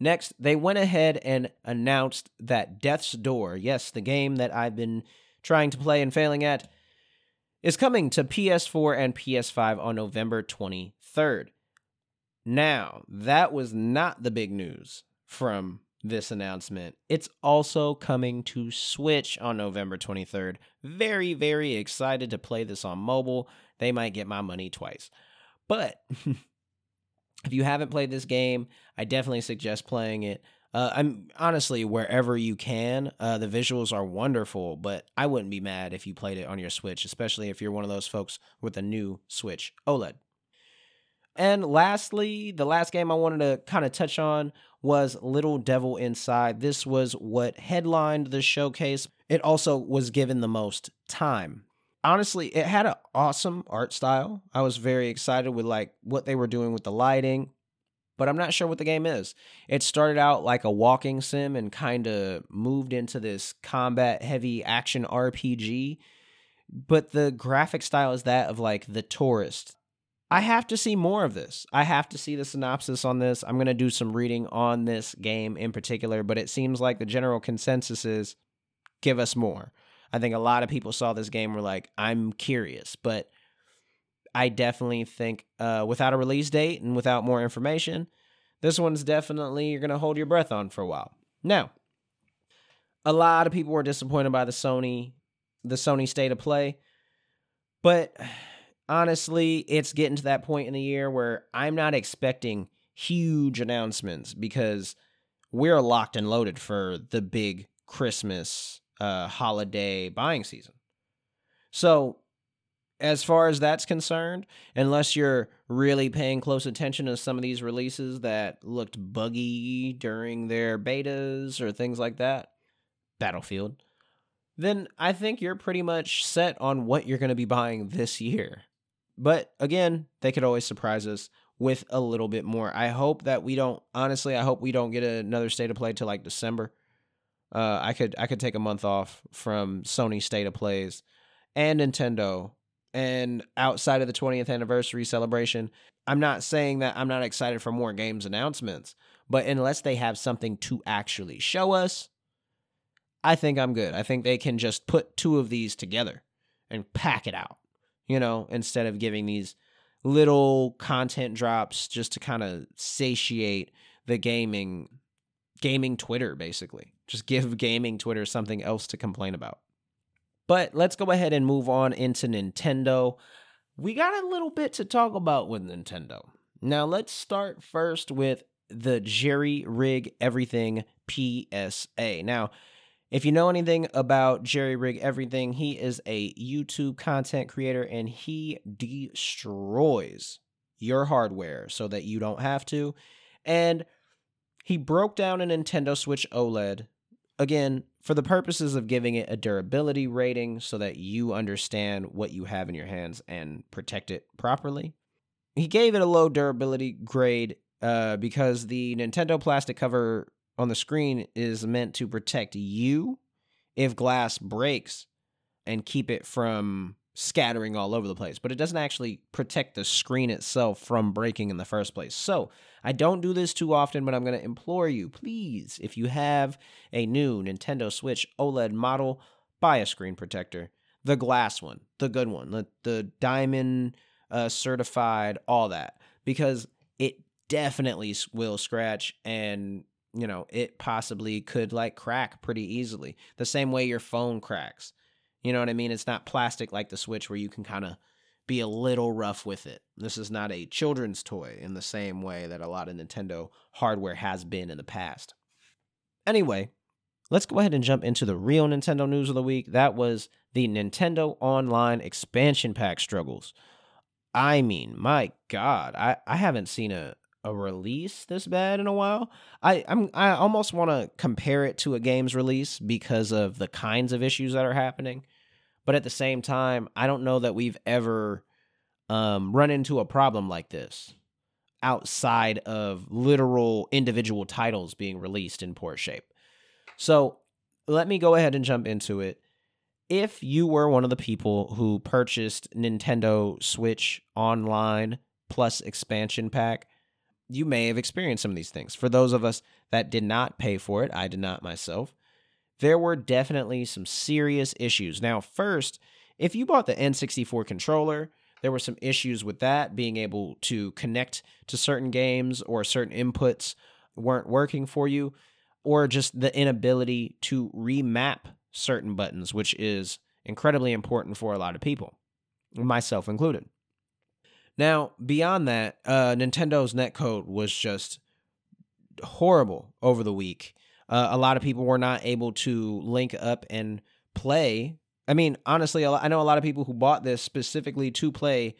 Next, they went ahead and announced that Death's Door, yes, the game that I've been trying to play and failing at, is coming to PS4 and PS5 on November 23rd. Now, that was not the big news from this announcement. It's also coming to Switch on November 23rd. Very, very excited to play this on mobile. They might get my money twice. But <laughs> if you haven't played this game, I definitely suggest playing it. Uh, I'm honestly wherever you can. Uh, the visuals are wonderful, but I wouldn't be mad if you played it on your Switch, especially if you're one of those folks with a new Switch OLED. And lastly, the last game I wanted to kind of touch on was Little Devil Inside. This was what headlined the showcase. It also was given the most time honestly, it had an awesome art style. I was very excited with like what they were doing with the lighting, but I'm not sure what the game is. It started out like a walking sim and kind of moved into this combat heavy action RPG, but the graphic style is that of like The Tourist. I have to see more of this. I have to see the synopsis on this. I'm going to do some reading on this game in particular, but it seems like the general consensus is give us more. I think a lot of people saw this game were like, I'm curious, but I definitely think uh, without a release date and without more information, this one's definitely you're gonna hold your breath on for a while. Now, a lot of people were disappointed by the Sony, the Sony state of play, but honestly, it's getting to that point in the year where I'm not expecting huge announcements because we're locked and loaded for the big Christmas uh, holiday buying season. So, as far as that's concerned, unless you're really paying close attention to some of these releases that looked buggy during their betas or things like that, Battlefield, then I think you're pretty much set on what you're going to be buying this year. But again, they could always surprise us with a little bit more. I hope that we don't, honestly, I hope we don't get another state of play till like December uh, I could I could take a month off from Sony State of Plays and Nintendo. And outside of the 20th anniversary celebration, I'm not saying that I'm not excited for more games announcements, but unless they have something to actually show us, I think I'm good. I think they can just put two of these together and pack it out, you know, instead of giving these little content drops just to kind of satiate the gaming gaming Twitter basically. Just give gaming Twitter something else to complain about. But let's go ahead and move on into Nintendo. We got a little bit to talk about with Nintendo. Now, let's start first with the Jerry Rig Everything PSA. Now, if you know anything about Jerry Rig Everything, he is a YouTube content creator and he destroys your hardware so that you don't have to. And he broke down a Nintendo Switch OLED again, for the purposes of giving it a durability rating so that you understand what you have in your hands and protect it properly. He gave it a low durability grade uh, because the Nintendo plastic cover on the screen is meant to protect you if glass breaks and keep it from scattering all over the place, but it doesn't actually protect the screen itself from breaking in the first place. So, I don't do this too often, but I'm going to implore you, please, if you have a new Nintendo Switch OLED model, buy a screen protector. The glass one, the good one, the, the diamond uh, certified, all that, because it definitely will scratch and you know it possibly could like crack pretty easily the same way your phone cracks you know what I mean? It's not plastic like the Switch where you can kind of be a little rough with it. This is not a children's toy in the same way that a lot of Nintendo hardware has been in the past. Anyway, let's go ahead and jump into the real Nintendo news of the week. That was the Nintendo Online expansion pack struggles. I mean, my God, I, I haven't seen a, a release this bad in a while. I I'm I almost want to compare it to a game's release because of the kinds of issues that are happening. But at the same time, I don't know that we've ever um, run into a problem like this outside of literal individual titles being released in poor shape. So let me go ahead and jump into it. If you were one of the people who purchased Nintendo Switch Online Plus expansion pack, you may have experienced some of these things. For those of us that did not pay for it, I did not myself, there were definitely some serious issues. Now, first, if you bought the N64 controller, there were some issues with that being able to connect to certain games or certain inputs weren't working for you or just the inability to remap certain buttons which is incredibly important for a lot of people myself included now beyond that uh, nintendo's netcode was just horrible over the week uh, a lot of people were not able to link up and play I mean, honestly, I know a lot of people who bought this specifically to play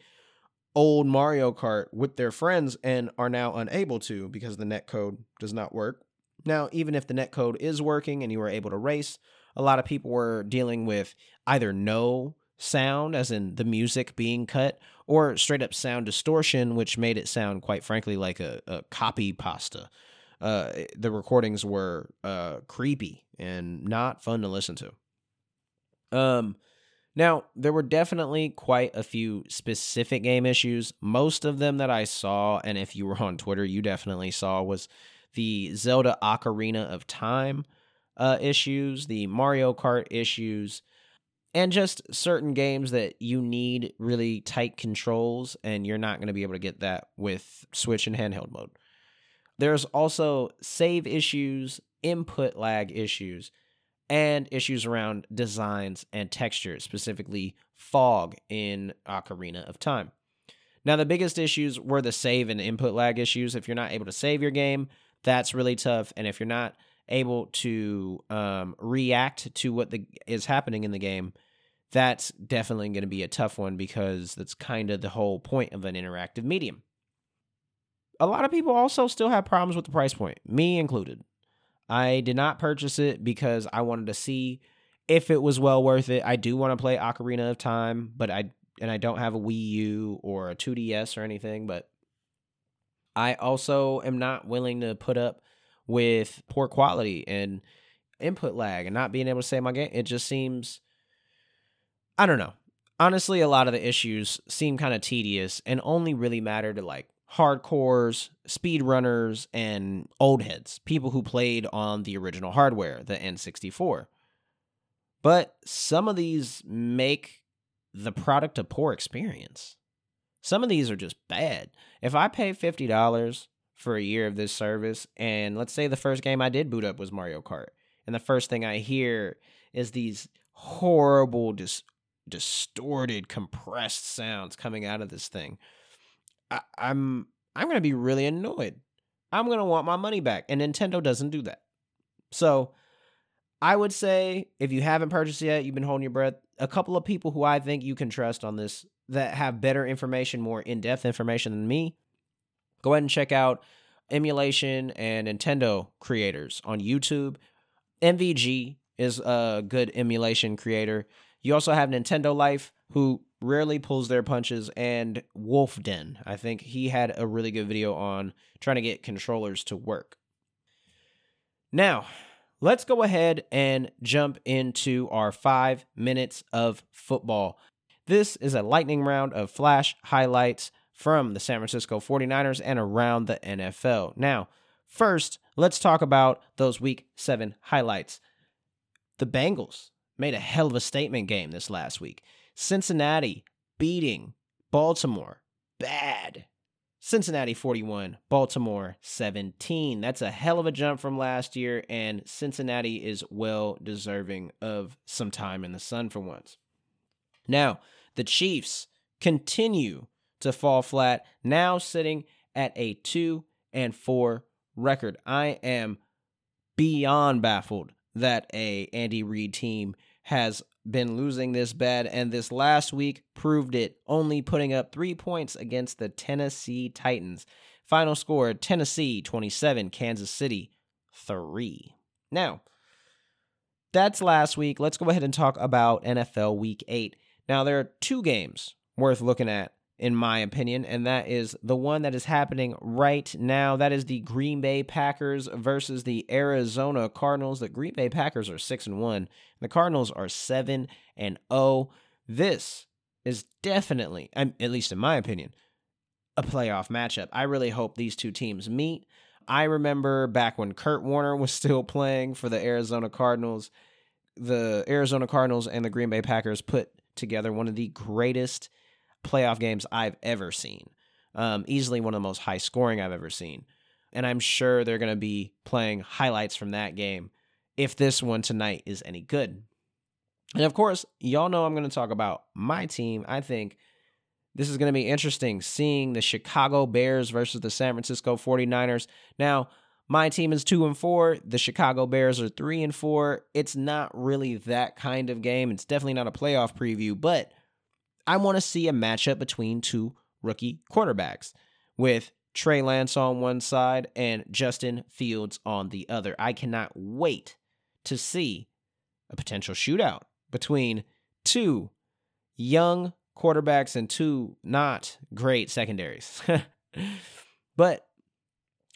old Mario Kart with their friends and are now unable to because the net code does not work. Now, even if the net code is working and you were able to race, a lot of people were dealing with either no sound, as in the music being cut, or straight up sound distortion, which made it sound, quite frankly, like a, a copy pasta. Uh, the recordings were uh, creepy and not fun to listen to. Um, now, there were definitely quite a few specific game issues. Most of them that I saw, and if you were on Twitter, you definitely saw, was the Zelda Ocarina of Time uh, issues, the Mario Kart issues, and just certain games that you need really tight controls, and you're not going to be able to get that with Switch and handheld mode. There's also save issues, input lag issues, and issues around designs and textures, specifically fog in Ocarina of Time. Now, the biggest issues were the save and input lag issues. If you're not able to save your game, that's really tough. And if you're not able to um, react to what the, is happening in the game, that's definitely going to be a tough one because that's kind of the whole point of an interactive medium. A lot of people also still have problems with the price point, me included. I did not purchase it because I wanted to see if it was well worth it. I do want to play Ocarina of Time, but I and I don't have a Wii U or a 2DS or anything, but I also am not willing to put up with poor quality and input lag and not being able to save my game. It just seems I don't know. Honestly, a lot of the issues seem kind of tedious and only really matter to like hardcores, speedrunners, and old heads, people who played on the original hardware, the N64. But some of these make the product a poor experience. Some of these are just bad. If I pay $50 for a year of this service, and let's say the first game I did boot up was Mario Kart, and the first thing I hear is these horrible, dis- distorted, compressed sounds coming out of this thing I, I'm I'm gonna be really annoyed. I'm gonna want my money back, and Nintendo doesn't do that. So I would say if you haven't purchased yet, you've been holding your breath. A couple of people who I think you can trust on this that have better information, more in depth information than me, go ahead and check out emulation and Nintendo creators on YouTube. MVG is a good emulation creator. You also have Nintendo Life, who rarely pulls their punches, and Wulff Den. I think he had a really good video on trying to get controllers to work. Now, let's go ahead and jump into our five minutes of football. This is a lightning round of flash highlights from the San Francisco 49ers and around the NFL. Now, first, let's talk about those week seven highlights. The Bengals made a hell of a statement game this last week. Cincinnati beating Baltimore. Bad. Cincinnati 41, Baltimore 17. That's a hell of a jump from last year, and Cincinnati is well deserving of some time in the sun for once. Now, the Chiefs continue to fall flat, now sitting at a 2 and 4 record. I am beyond baffled that a Andy Reid team has been losing this bad, and this last week proved it, only putting up three points against the Tennessee Titans. Final score Tennessee 27, Kansas City 3. Now, that's last week. Let's go ahead and talk about NFL Week 8. Now, there are two games worth looking at in my opinion, and that is the one that is happening right now. That is the Green Bay Packers versus the Arizona Cardinals. The Green Bay Packers are 6 and 1, the Cardinals are 7 and 0. This is definitely, at least in my opinion, a playoff matchup. I really hope these two teams meet. I remember back when Kurt Warner <laughs> was still playing for the Arizona Cardinals, the Arizona Cardinals and the Green Bay Packers put together one of the greatest playoff games I've ever seen. Um, easily one of the most high scoring I've ever seen. And I'm sure they're going to be playing highlights from that game if this one tonight is any good. And of course, y'all know I'm going to talk about my team. I think this is going to be interesting seeing the Chicago Bears versus the San Francisco 49ers. Now, my team is 2 and 4, the Chicago Bears are 3 and 4. It's not really that kind of game. It's definitely not a playoff preview, but I want to see a matchup between two rookie quarterbacks with Trey Lance on one side and Justin Fields on the other. I cannot wait to see a potential shootout between two young quarterbacks and two not great secondaries. <laughs> but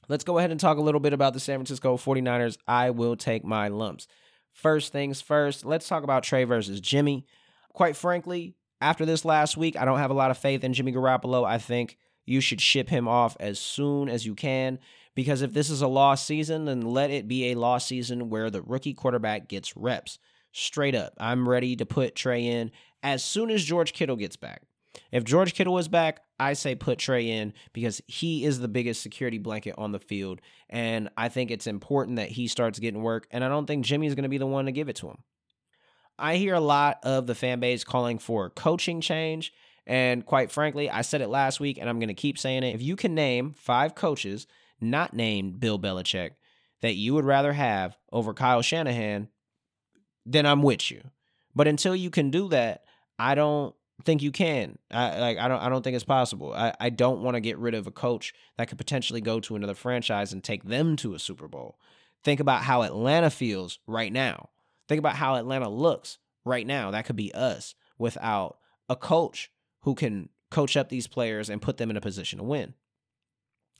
let's go ahead and talk a little bit about the San Francisco 49ers. I will take my lumps. First things first, let's talk about Trey versus Jimmy. Quite frankly, after this last week, I don't have a lot of faith in Jimmy Garoppolo. I think you should ship him off as soon as you can because if this is a lost season, then let it be a lost season where the rookie quarterback gets reps. Straight up, I'm ready to put Trey in as soon as George Kittle gets back. If George Kittle is back, I say put Trey in because he is the biggest security blanket on the field. And I think it's important that he starts getting work. And I don't think Jimmy's going to be the one to give it to him. I hear a lot of the fan base calling for coaching change. And quite frankly, I said it last week and I'm going to keep saying it. If you can name five coaches not named Bill Belichick that you would rather have over Kyle Shanahan, then I'm with you. But until you can do that, I don't think you can. I like I don't I don't think it's possible. I, I don't want to get rid of a coach that could potentially go to another franchise and take them to a Super Bowl. Think about how Atlanta feels right now. Think about how Atlanta looks right now. That could be us without a coach who can coach up these players and put them in a position to win.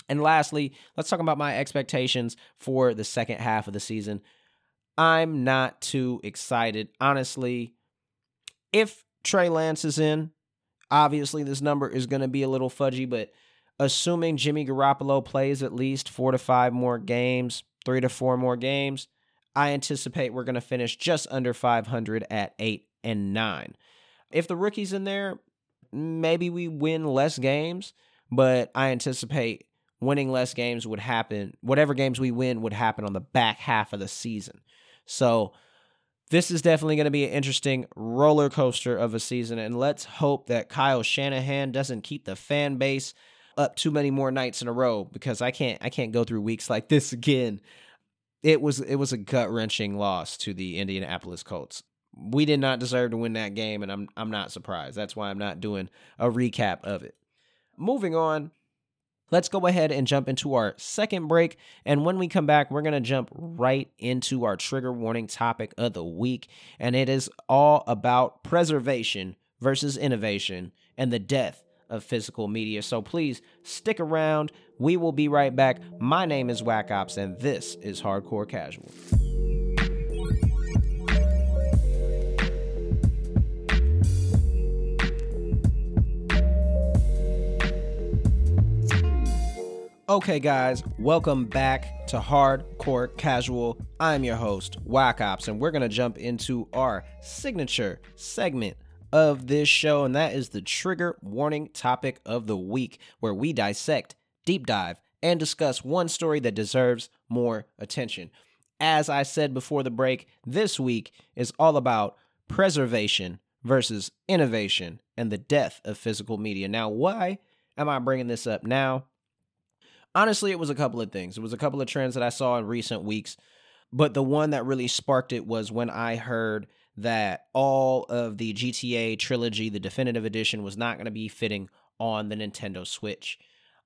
And lastly, let's talk about my expectations for the second half of the season. I'm not too excited. Honestly, if Trey Lance is in, obviously this number is going to be a little fudgy, but assuming Jimmy Garoppolo plays at least four to five more games, three to four more games, I anticipate we're going to finish just under 500 at 8 and 9. If the rookie's in there, maybe we win less games, but I anticipate winning less games would happen. Whatever games we win would happen on the back half of the season. So this is definitely going to be an interesting roller coaster of a season. And let's hope that Kyle Shanahan doesn't keep the fan base up too many more nights in a row because I can't I can't go through weeks like this again it was it was a gut wrenching loss to the Indianapolis Colts. We did not deserve to win that game, and I'm I'm not surprised. That's why I'm not doing a recap of it. Moving on, let's go ahead and jump into our second break. And when we come back, we're gonna jump right into our trigger warning topic of the week, and it is all about preservation versus innovation and the death of physical media. So please stick around. We will be right back. My name is Whack Ops, and this is Hardcore Casual. Okay, guys, welcome back to Hardcore Casual. I'm your host, Whack Ops, and we're going to jump into our signature segment of this show, and that is the trigger warning topic of the week, where we dissect, deep dive, and discuss one story that deserves more attention. As I said before the break, this week is all about preservation versus innovation and the death of physical media. Now, why am I bringing this up now? Honestly, it was a couple of things. It was a couple of trends that I saw in recent weeks, but the one that really sparked it was when I heard that all of the GTA trilogy, the definitive edition, was not going to be fitting on the Nintendo Switch.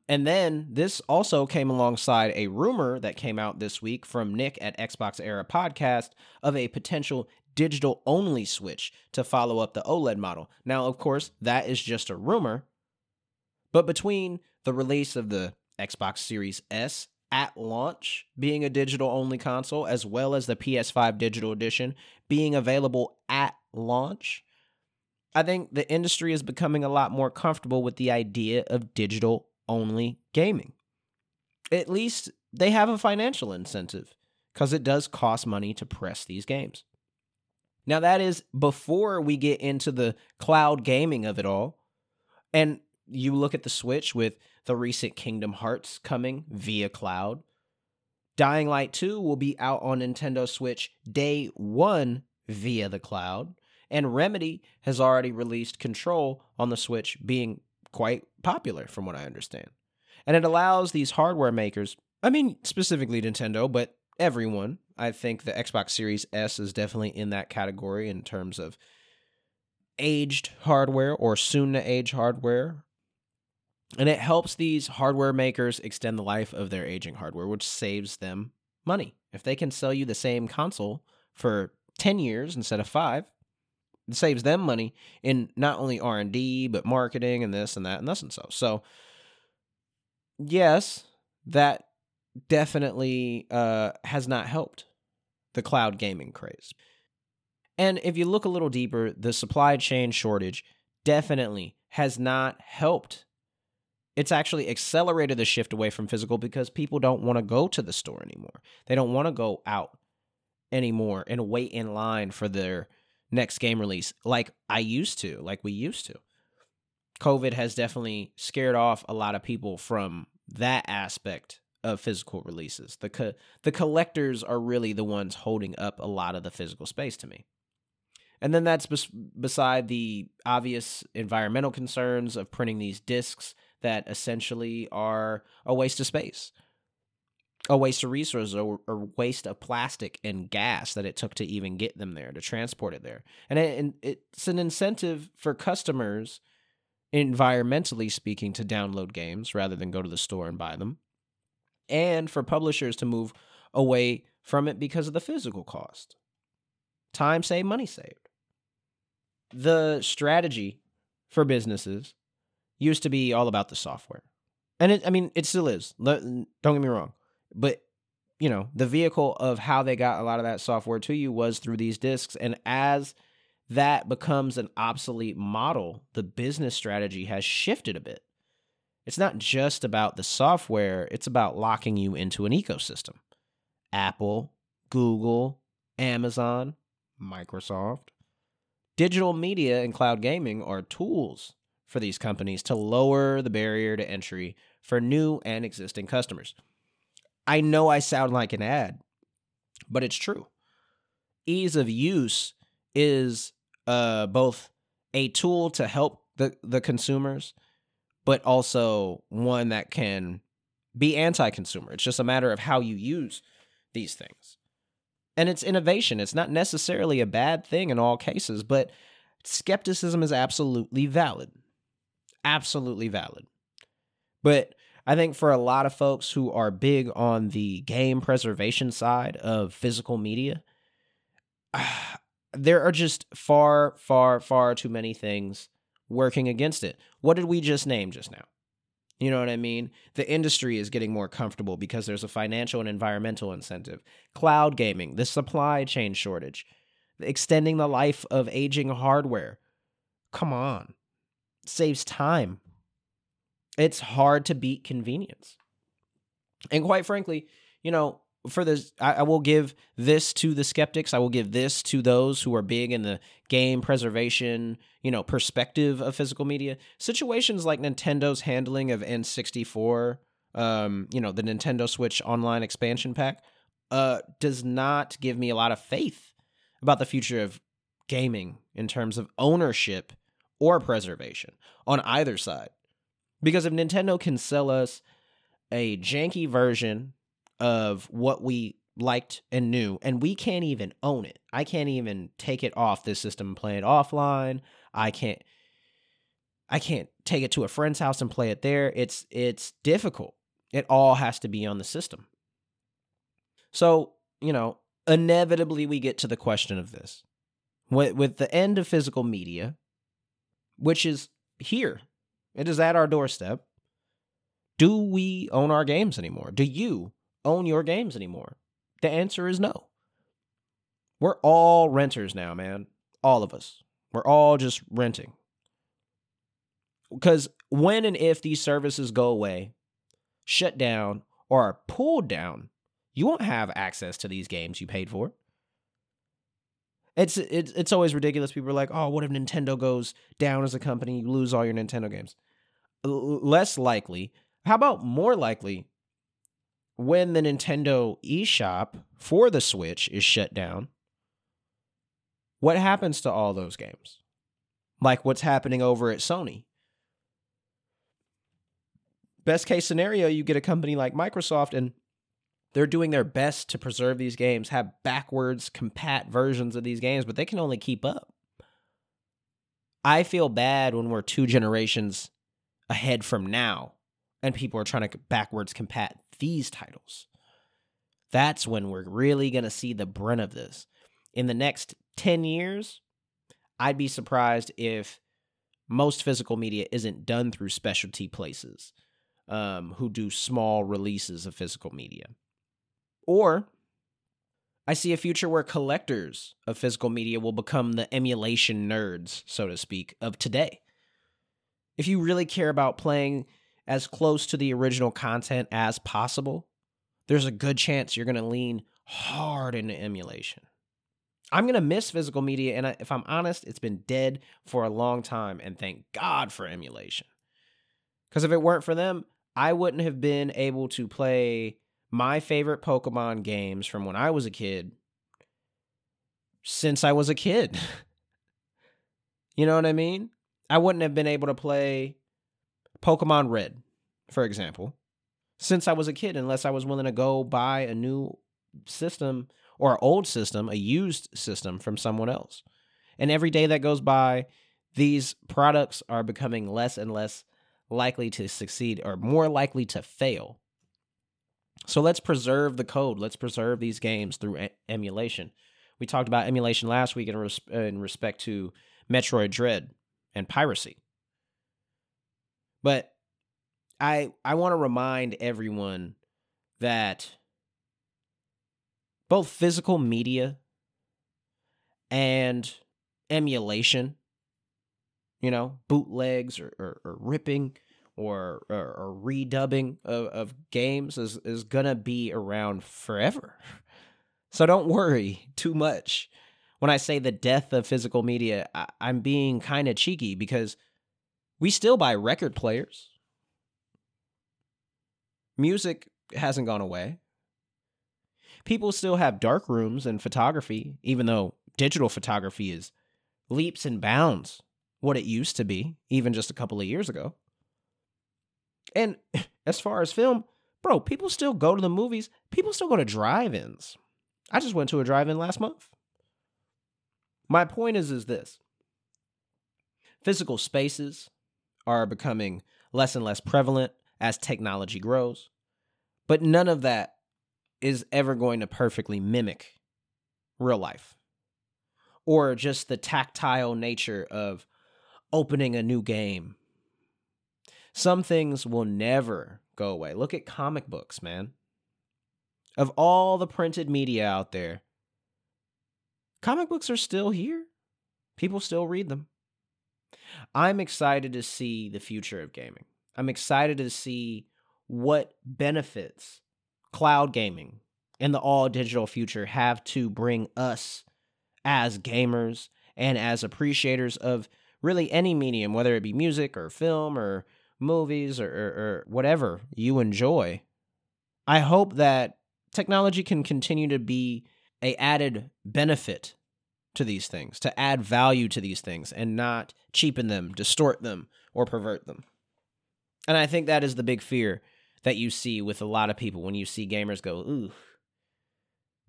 And then this also came alongside a rumor that came out this week from Nick at Xbox Era Podcast of a potential digital only Switch to follow up the OLED model. Now, of course, that is just a rumor. But between the release of the Xbox Series S at launch being a digital only console, as well as the PS5 Digital Edition being available at launch, I think the industry is becoming a lot more comfortable with the idea of digital only gaming. At least they have a financial incentive because it does cost money to press these games. Now, that is before we get into the cloud gaming of it all. And you look at the Switch with the recent Kingdom Hearts coming via cloud. Dying Light 2 will be out on Nintendo Switch day one via the cloud. And Remedy has already released Control on the Switch, being quite popular from what I understand. And it allows these hardware makers, I mean, specifically Nintendo, but everyone, I think the Xbox Series S is definitely in that category in terms of aged hardware or soon to age hardware and it helps these hardware makers extend the life of their aging hardware, which saves them money. If they can sell you the same console for 10 years instead of 5, it saves them money in not only R&D but marketing and this and that and this and so. So yes, that definitely uh, has not helped the cloud gaming craze. And if you look a little deeper, the supply chain shortage definitely has not helped it's actually accelerated the shift away from physical because people don't want to go to the store anymore. They don't want to go out anymore and wait in line for their next game release like I used to, like we used to. COVID has definitely scared off a lot of people from that aspect of physical releases. The co- the collectors are really the ones holding up a lot of the physical space to me. And then that's bes- beside the obvious environmental concerns of printing these discs that essentially are a waste of space, a waste of resources, or, or waste of plastic and gas that it took to even get them there, to transport it there. And, and it's an incentive for customers, environmentally speaking, to download games rather than go to the store and buy them, and for publishers to move away from it because of the physical cost. Time saved, money saved. The strategy for businesses used to be all about the software. And it, I mean, it still is. Don't get me wrong. But, you know, the vehicle of how they got a lot of that software to you was through these discs. And as that becomes an obsolete model, the business strategy has shifted a bit. It's not just about the software, it's about locking you into an ecosystem. Apple, Google, Amazon, Microsoft. Digital media and cloud gaming are tools for these companies to lower the barrier to entry for new and existing customers. I know I sound like an ad, but it's true. Ease of use is uh, both a tool to help the, the consumers, but also one that can be anti consumer. It's just a matter of how you use these things. And it's innovation. It's not necessarily a bad thing in all cases, but skepticism is absolutely valid absolutely valid. But I think for a lot of folks who are big on the game preservation side of physical media, <sighs> there are just far, far, far too many things working against it. What did we just name just now? You know what I mean? The industry is getting more comfortable because there's a financial and environmental incentive. Cloud gaming, the supply chain shortage, extending the life of aging hardware. Come on saves time. It's hard to beat convenience. And quite frankly, you know, for this, I, I, will give this to the skeptics. I will give this to those who are big in the game preservation, you know, perspective of physical media. Situations like Nintendo's handling of N64, um, you know, the Nintendo Switch Online expansion pack, uh, does not give me a lot of faith about the future of gaming in terms of ownership or preservation on either side. Because if Nintendo can sell us a janky version of what we liked and knew, and we can't even own it. I can't even take it off this system and play it offline. I can't I can't take it to a friend's house and play it there. It's it's difficult. It all has to be on the system. So, you know, inevitably we get to the question of this. With, with the end of physical media, which is here, it is at our doorstep. Do we own our games anymore? Do you own your games anymore? The answer is no. We're all renters now, man. All of us. We're all just renting. Because when and if these services go away, shut down, or are pulled down, you won't have access to these games you paid for. It's it's it's always ridiculous. People are like, "Oh, what if Nintendo goes down as a company? You lose all your Nintendo games." L- less likely. How about more likely? When the Nintendo eShop for the Switch is shut down, what happens to all those games? Like what's happening over at Sony? Best case scenario, you get a company like Microsoft and they're doing their best to preserve these games, have backwards compat versions of these games, but they can only keep up. I feel bad when we're two generations ahead from now and people are trying to backwards compat these titles. That's when we're really going to see the brunt of this. In the next 10 years, I'd be surprised if most physical media isn't done through specialty places um, who do small releases of physical media. Or I see a future where collectors of physical media will become the emulation nerds, so to speak, of today. If you really care about playing as close to the original content as possible, there's a good chance you're going to lean hard into emulation. I'm going to miss physical media, and if I'm honest, it's been dead for a long time, and thank God for emulation. Because if it weren't for them, I wouldn't have been able to play my favorite Pokemon games from when I was a kid since I was a kid. <laughs> you know what I mean? I wouldn't have been able to play Pokemon Red, for example, since I was a kid, unless I was willing to go buy a new system or an old system, a used system from someone else. And every day that goes by, these products are becoming less and less likely to succeed or more likely to fail so let's preserve the code. Let's preserve these games through e- emulation. We talked about emulation last week in, res- in respect to Metroid Dread and piracy. But I I want to remind everyone that both physical media and emulation, you know, bootlegs or, or, or ripping or, or, or redubbing of, of games is, is going to be around forever. <laughs> So don't worry <laughs> too much. When I say the death of physical media, I, I'm being kind of cheeky because we still buy record players. Music hasn't gone away. People still have dark rooms and photography, even though digital photography is leaps and bounds what it used to be, even just a couple of years ago. And <laughs> as far as film, bro, people still go to the movies. People still go to drive-ins. I just went to a drive-in last month. My point is is this. Physical spaces are becoming less and less prevalent as technology grows. But none of that is ever going to perfectly mimic real life or just the tactile nature of opening a new game some things will never go away. Look at comic books, man. Of all the printed media out there, comic books are still here. People still read them. I'm excited to see the future of gaming. I'm excited to see what benefits cloud gaming and the all digital future have to bring us as gamers and as appreciators of really any medium, whether it be music or film or movies or, or, or whatever you enjoy. I hope that technology can continue to be a added benefit to these things, to add value to these things and not cheapen them, distort them, or pervert them. And I think that is the big fear that you see with a lot of people when you see gamers go, ooh,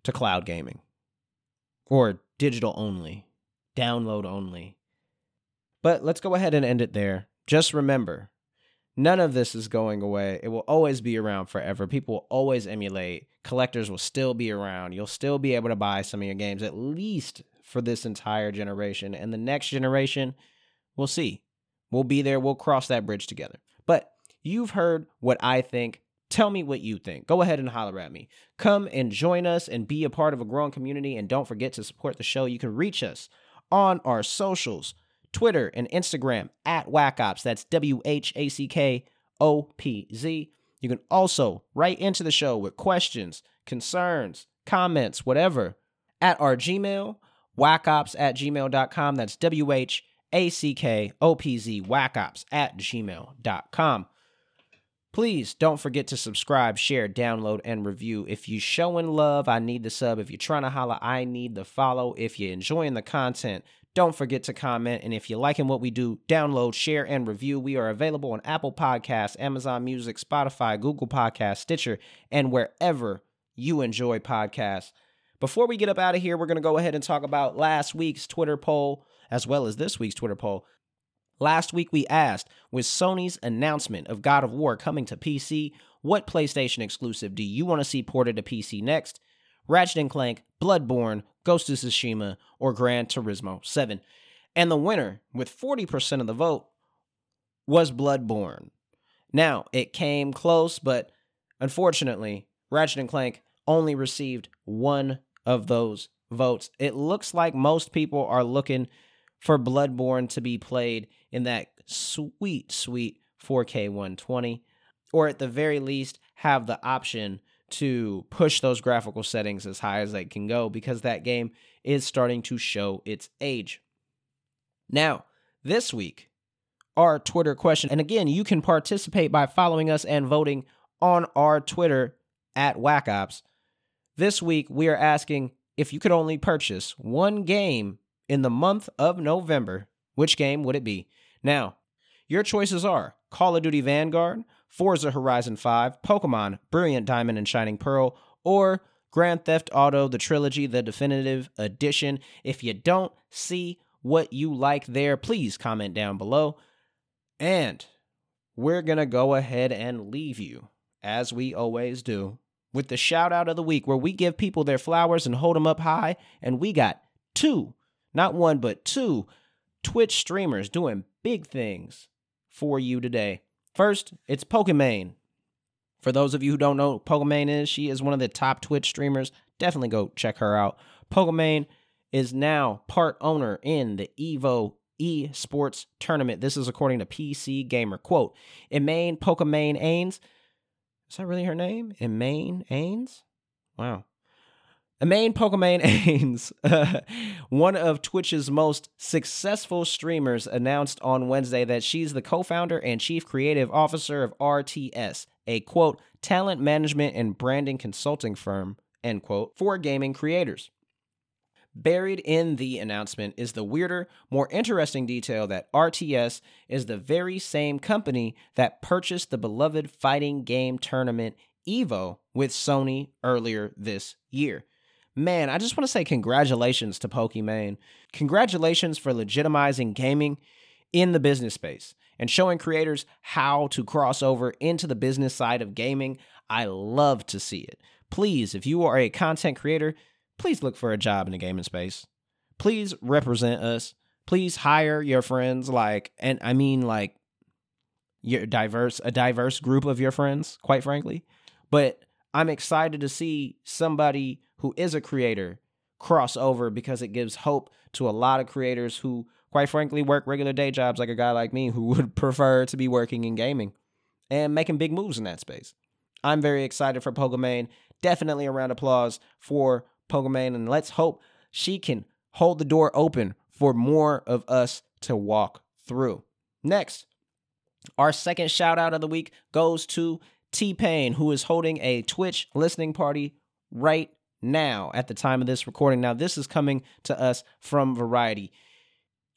to cloud gaming or digital only, download only. But let's go ahead and end it there. Just remember, none of this is going away. It will always be around forever. People will always emulate. Collectors will still be around. You'll still be able to buy some of your games, at least for this entire generation. And the next generation, we'll see. We'll be there. We'll cross that bridge together. But you've heard what I think. Tell me what you think. Go ahead and holler at me. Come and join us and be a part of a growing community. And don't forget to support the show. You can reach us on our socials Twitter and Instagram at WhackOpz. That's W H A C K O P Z. You can also write into the show with questions, concerns, comments, whatever, at our Gmail, whackopz at gmail.com. That's W H A C K O P Z, whackopz at gmail.com. Please don't forget to subscribe, share, download, and review. If you're showing love, I need the sub. If you're trying to holla, I need the follow. If you're enjoying the content, don't forget to comment. And if you're liking what we do, download, share, and review. We are available on Apple Podcasts, Amazon Music, Spotify, Google Podcasts, Stitcher, and wherever you enjoy podcasts. Before we get up out of here, we're going to go ahead and talk about last week's Twitter poll as well as this week's Twitter poll. Last week we asked, with Sony's announcement of God of War coming to PC, what PlayStation exclusive do you want to see ported to PC next? Ratchet and Clank, Bloodborne, Ghost of Tsushima, or Gran Turismo 7. And the winner, with 40% of the vote, was Bloodborne. Now, it came close, but unfortunately, Ratchet and Clank only received one of those votes. It looks like most people are looking for Bloodborne to be played in that sweet, sweet 4K 120, or at the very least, have the option to push those graphical settings as high as they can go because that game is starting to show its age. Now, this week, our Twitter question, and again, you can participate by following us and voting on our Twitter at WhackOpz. This week, we are asking if you could only purchase one game in the month of November, which game would it be? Now, your choices are Call of Duty Vanguard, Forza Horizon 5, Pokemon Brilliant Diamond and Shining Pearl, or Grand Theft Auto The Trilogy The Definitive Edition. If you don't see what you like there, please comment down below. And we're going to go ahead and leave you, as we always do, with the shout out of the week where we give people their flowers and hold them up high. And we got two, not one, but two Twitch streamers doing big things for you today. First, it's Pokimane. For those of you who don't know Pokimane is, she is one of the top Twitch streamers. Definitely go check her out. Pokimane is now part owner in the Evo esports tournament. This is according to PC Gamer. Quote, Imane Pokimane Anys. Is that really her name? Imane Anys? Wow. Imane Pokimane <laughs> Anys, uh, one of Twitch's most successful streamers, announced on Wednesday that she's the co founder and chief creative officer of RTS, a quote, talent management and branding consulting firm, end quote, for gaming creators. Buried in the announcement is the weirder, more interesting detail that RTS is the very same company that purchased the beloved fighting game tournament EVO with Sony earlier this year man, I just want to say congratulations to Pokimane. Congratulations for legitimizing gaming in the business space and showing creators how to cross over into the business side of gaming. I love to see it. Please, if you are a content creator, please look for a job in the gaming space. Please represent us. Please hire your friends like and I mean like your diverse a diverse group of your friends, quite frankly. But I'm excited to see somebody who is a creator cross over because it gives hope to a lot of creators who, quite frankly, work regular day jobs like a guy like me who <laughs> would prefer to be working in gaming and making big moves in that space. I'm very excited for Pokimane. Definitely a round of applause for Pokimane, and let's hope she can hold the door open for more of us to walk through. Next, our second shout out of the week goes to T Pain, who is holding a Twitch listening party right now at the time of this recording. Now, this is coming to us from Variety.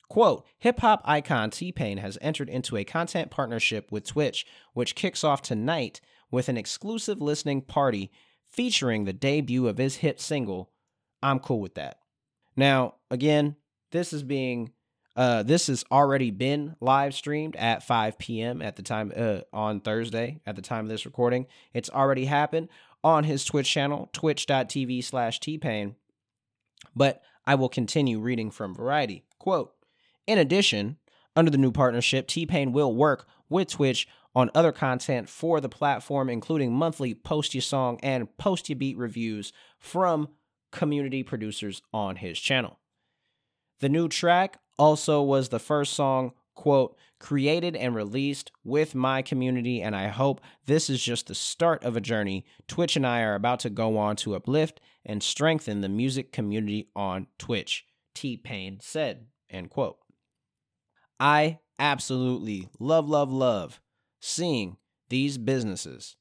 Quote Hip hop icon T Pain has entered into a content partnership with Twitch, which kicks off tonight with an exclusive listening party featuring the debut of his hit single, I'm cool with that. Now, again, this is being uh, this has already been live streamed at 5 p.m. at the time uh, on Thursday at the time of this recording. It's already happened on his Twitch channel, twitch.tv slash tpain. But I will continue reading from Variety. Quote, in addition, under the new partnership, T Pain will work with Twitch on other content for the platform, including monthly Post Your Song and Post Your Beat reviews from community producers on his channel. The new track also was the first song, quote, created and released with my community, and I hope this is just the start of a journey Twitch and I are about to go on to uplift and strengthen the music community on Twitch, T Pain said, end quote. I absolutely love, love, love seeing these businesses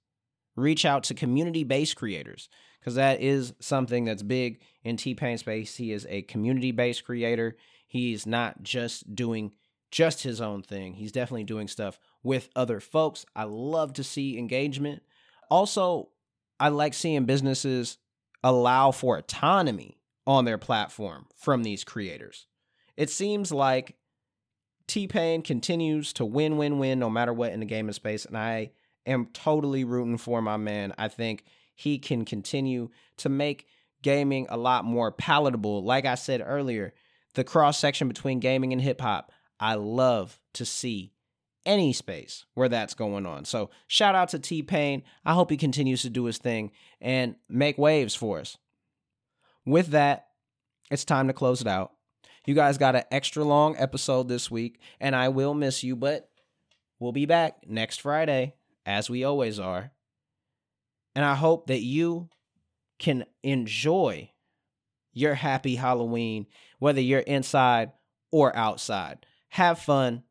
reach out to community based creators because that is something that's big in T Pain space. He is a community based creator. He's not just doing just his own thing. He's definitely doing stuff with other folks. I love to see engagement. Also, I like seeing businesses allow for autonomy on their platform from these creators. It seems like T Pain continues to win, win, win no matter what in the gaming space. And I am totally rooting for my man. I think he can continue to make gaming a lot more palatable. Like I said earlier, the cross section between gaming and hip hop, I love to see any space where that's going on. So shout out to T Pain. I hope he continues to do his thing and make waves for us. With that, it's time to close it out. You guys got an extra long episode this week, and I will miss you, but we'll be back next Friday, as we always are. And I hope that you can enjoy your happy Halloween, whether you're inside or outside. Have fun.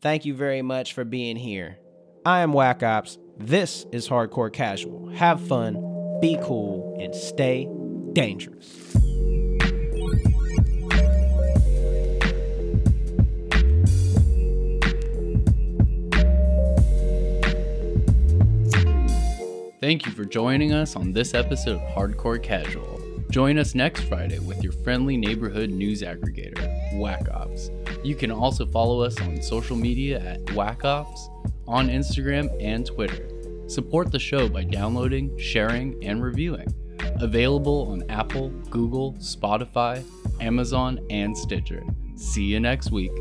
Thank you very much for being here. I am Whack Ops. This is Hardcore Casual. Have fun, be cool, and stay dangerous. Thank you for joining us on this episode of Hardcore Casual. Join us next Friday with your friendly neighborhood news aggregator, Whack Ops. You can also follow us on social media at Whack Ops, on Instagram and Twitter. Support the show by downloading, sharing, and reviewing. Available on Apple, Google, Spotify, Amazon, and Stitcher. See you next week.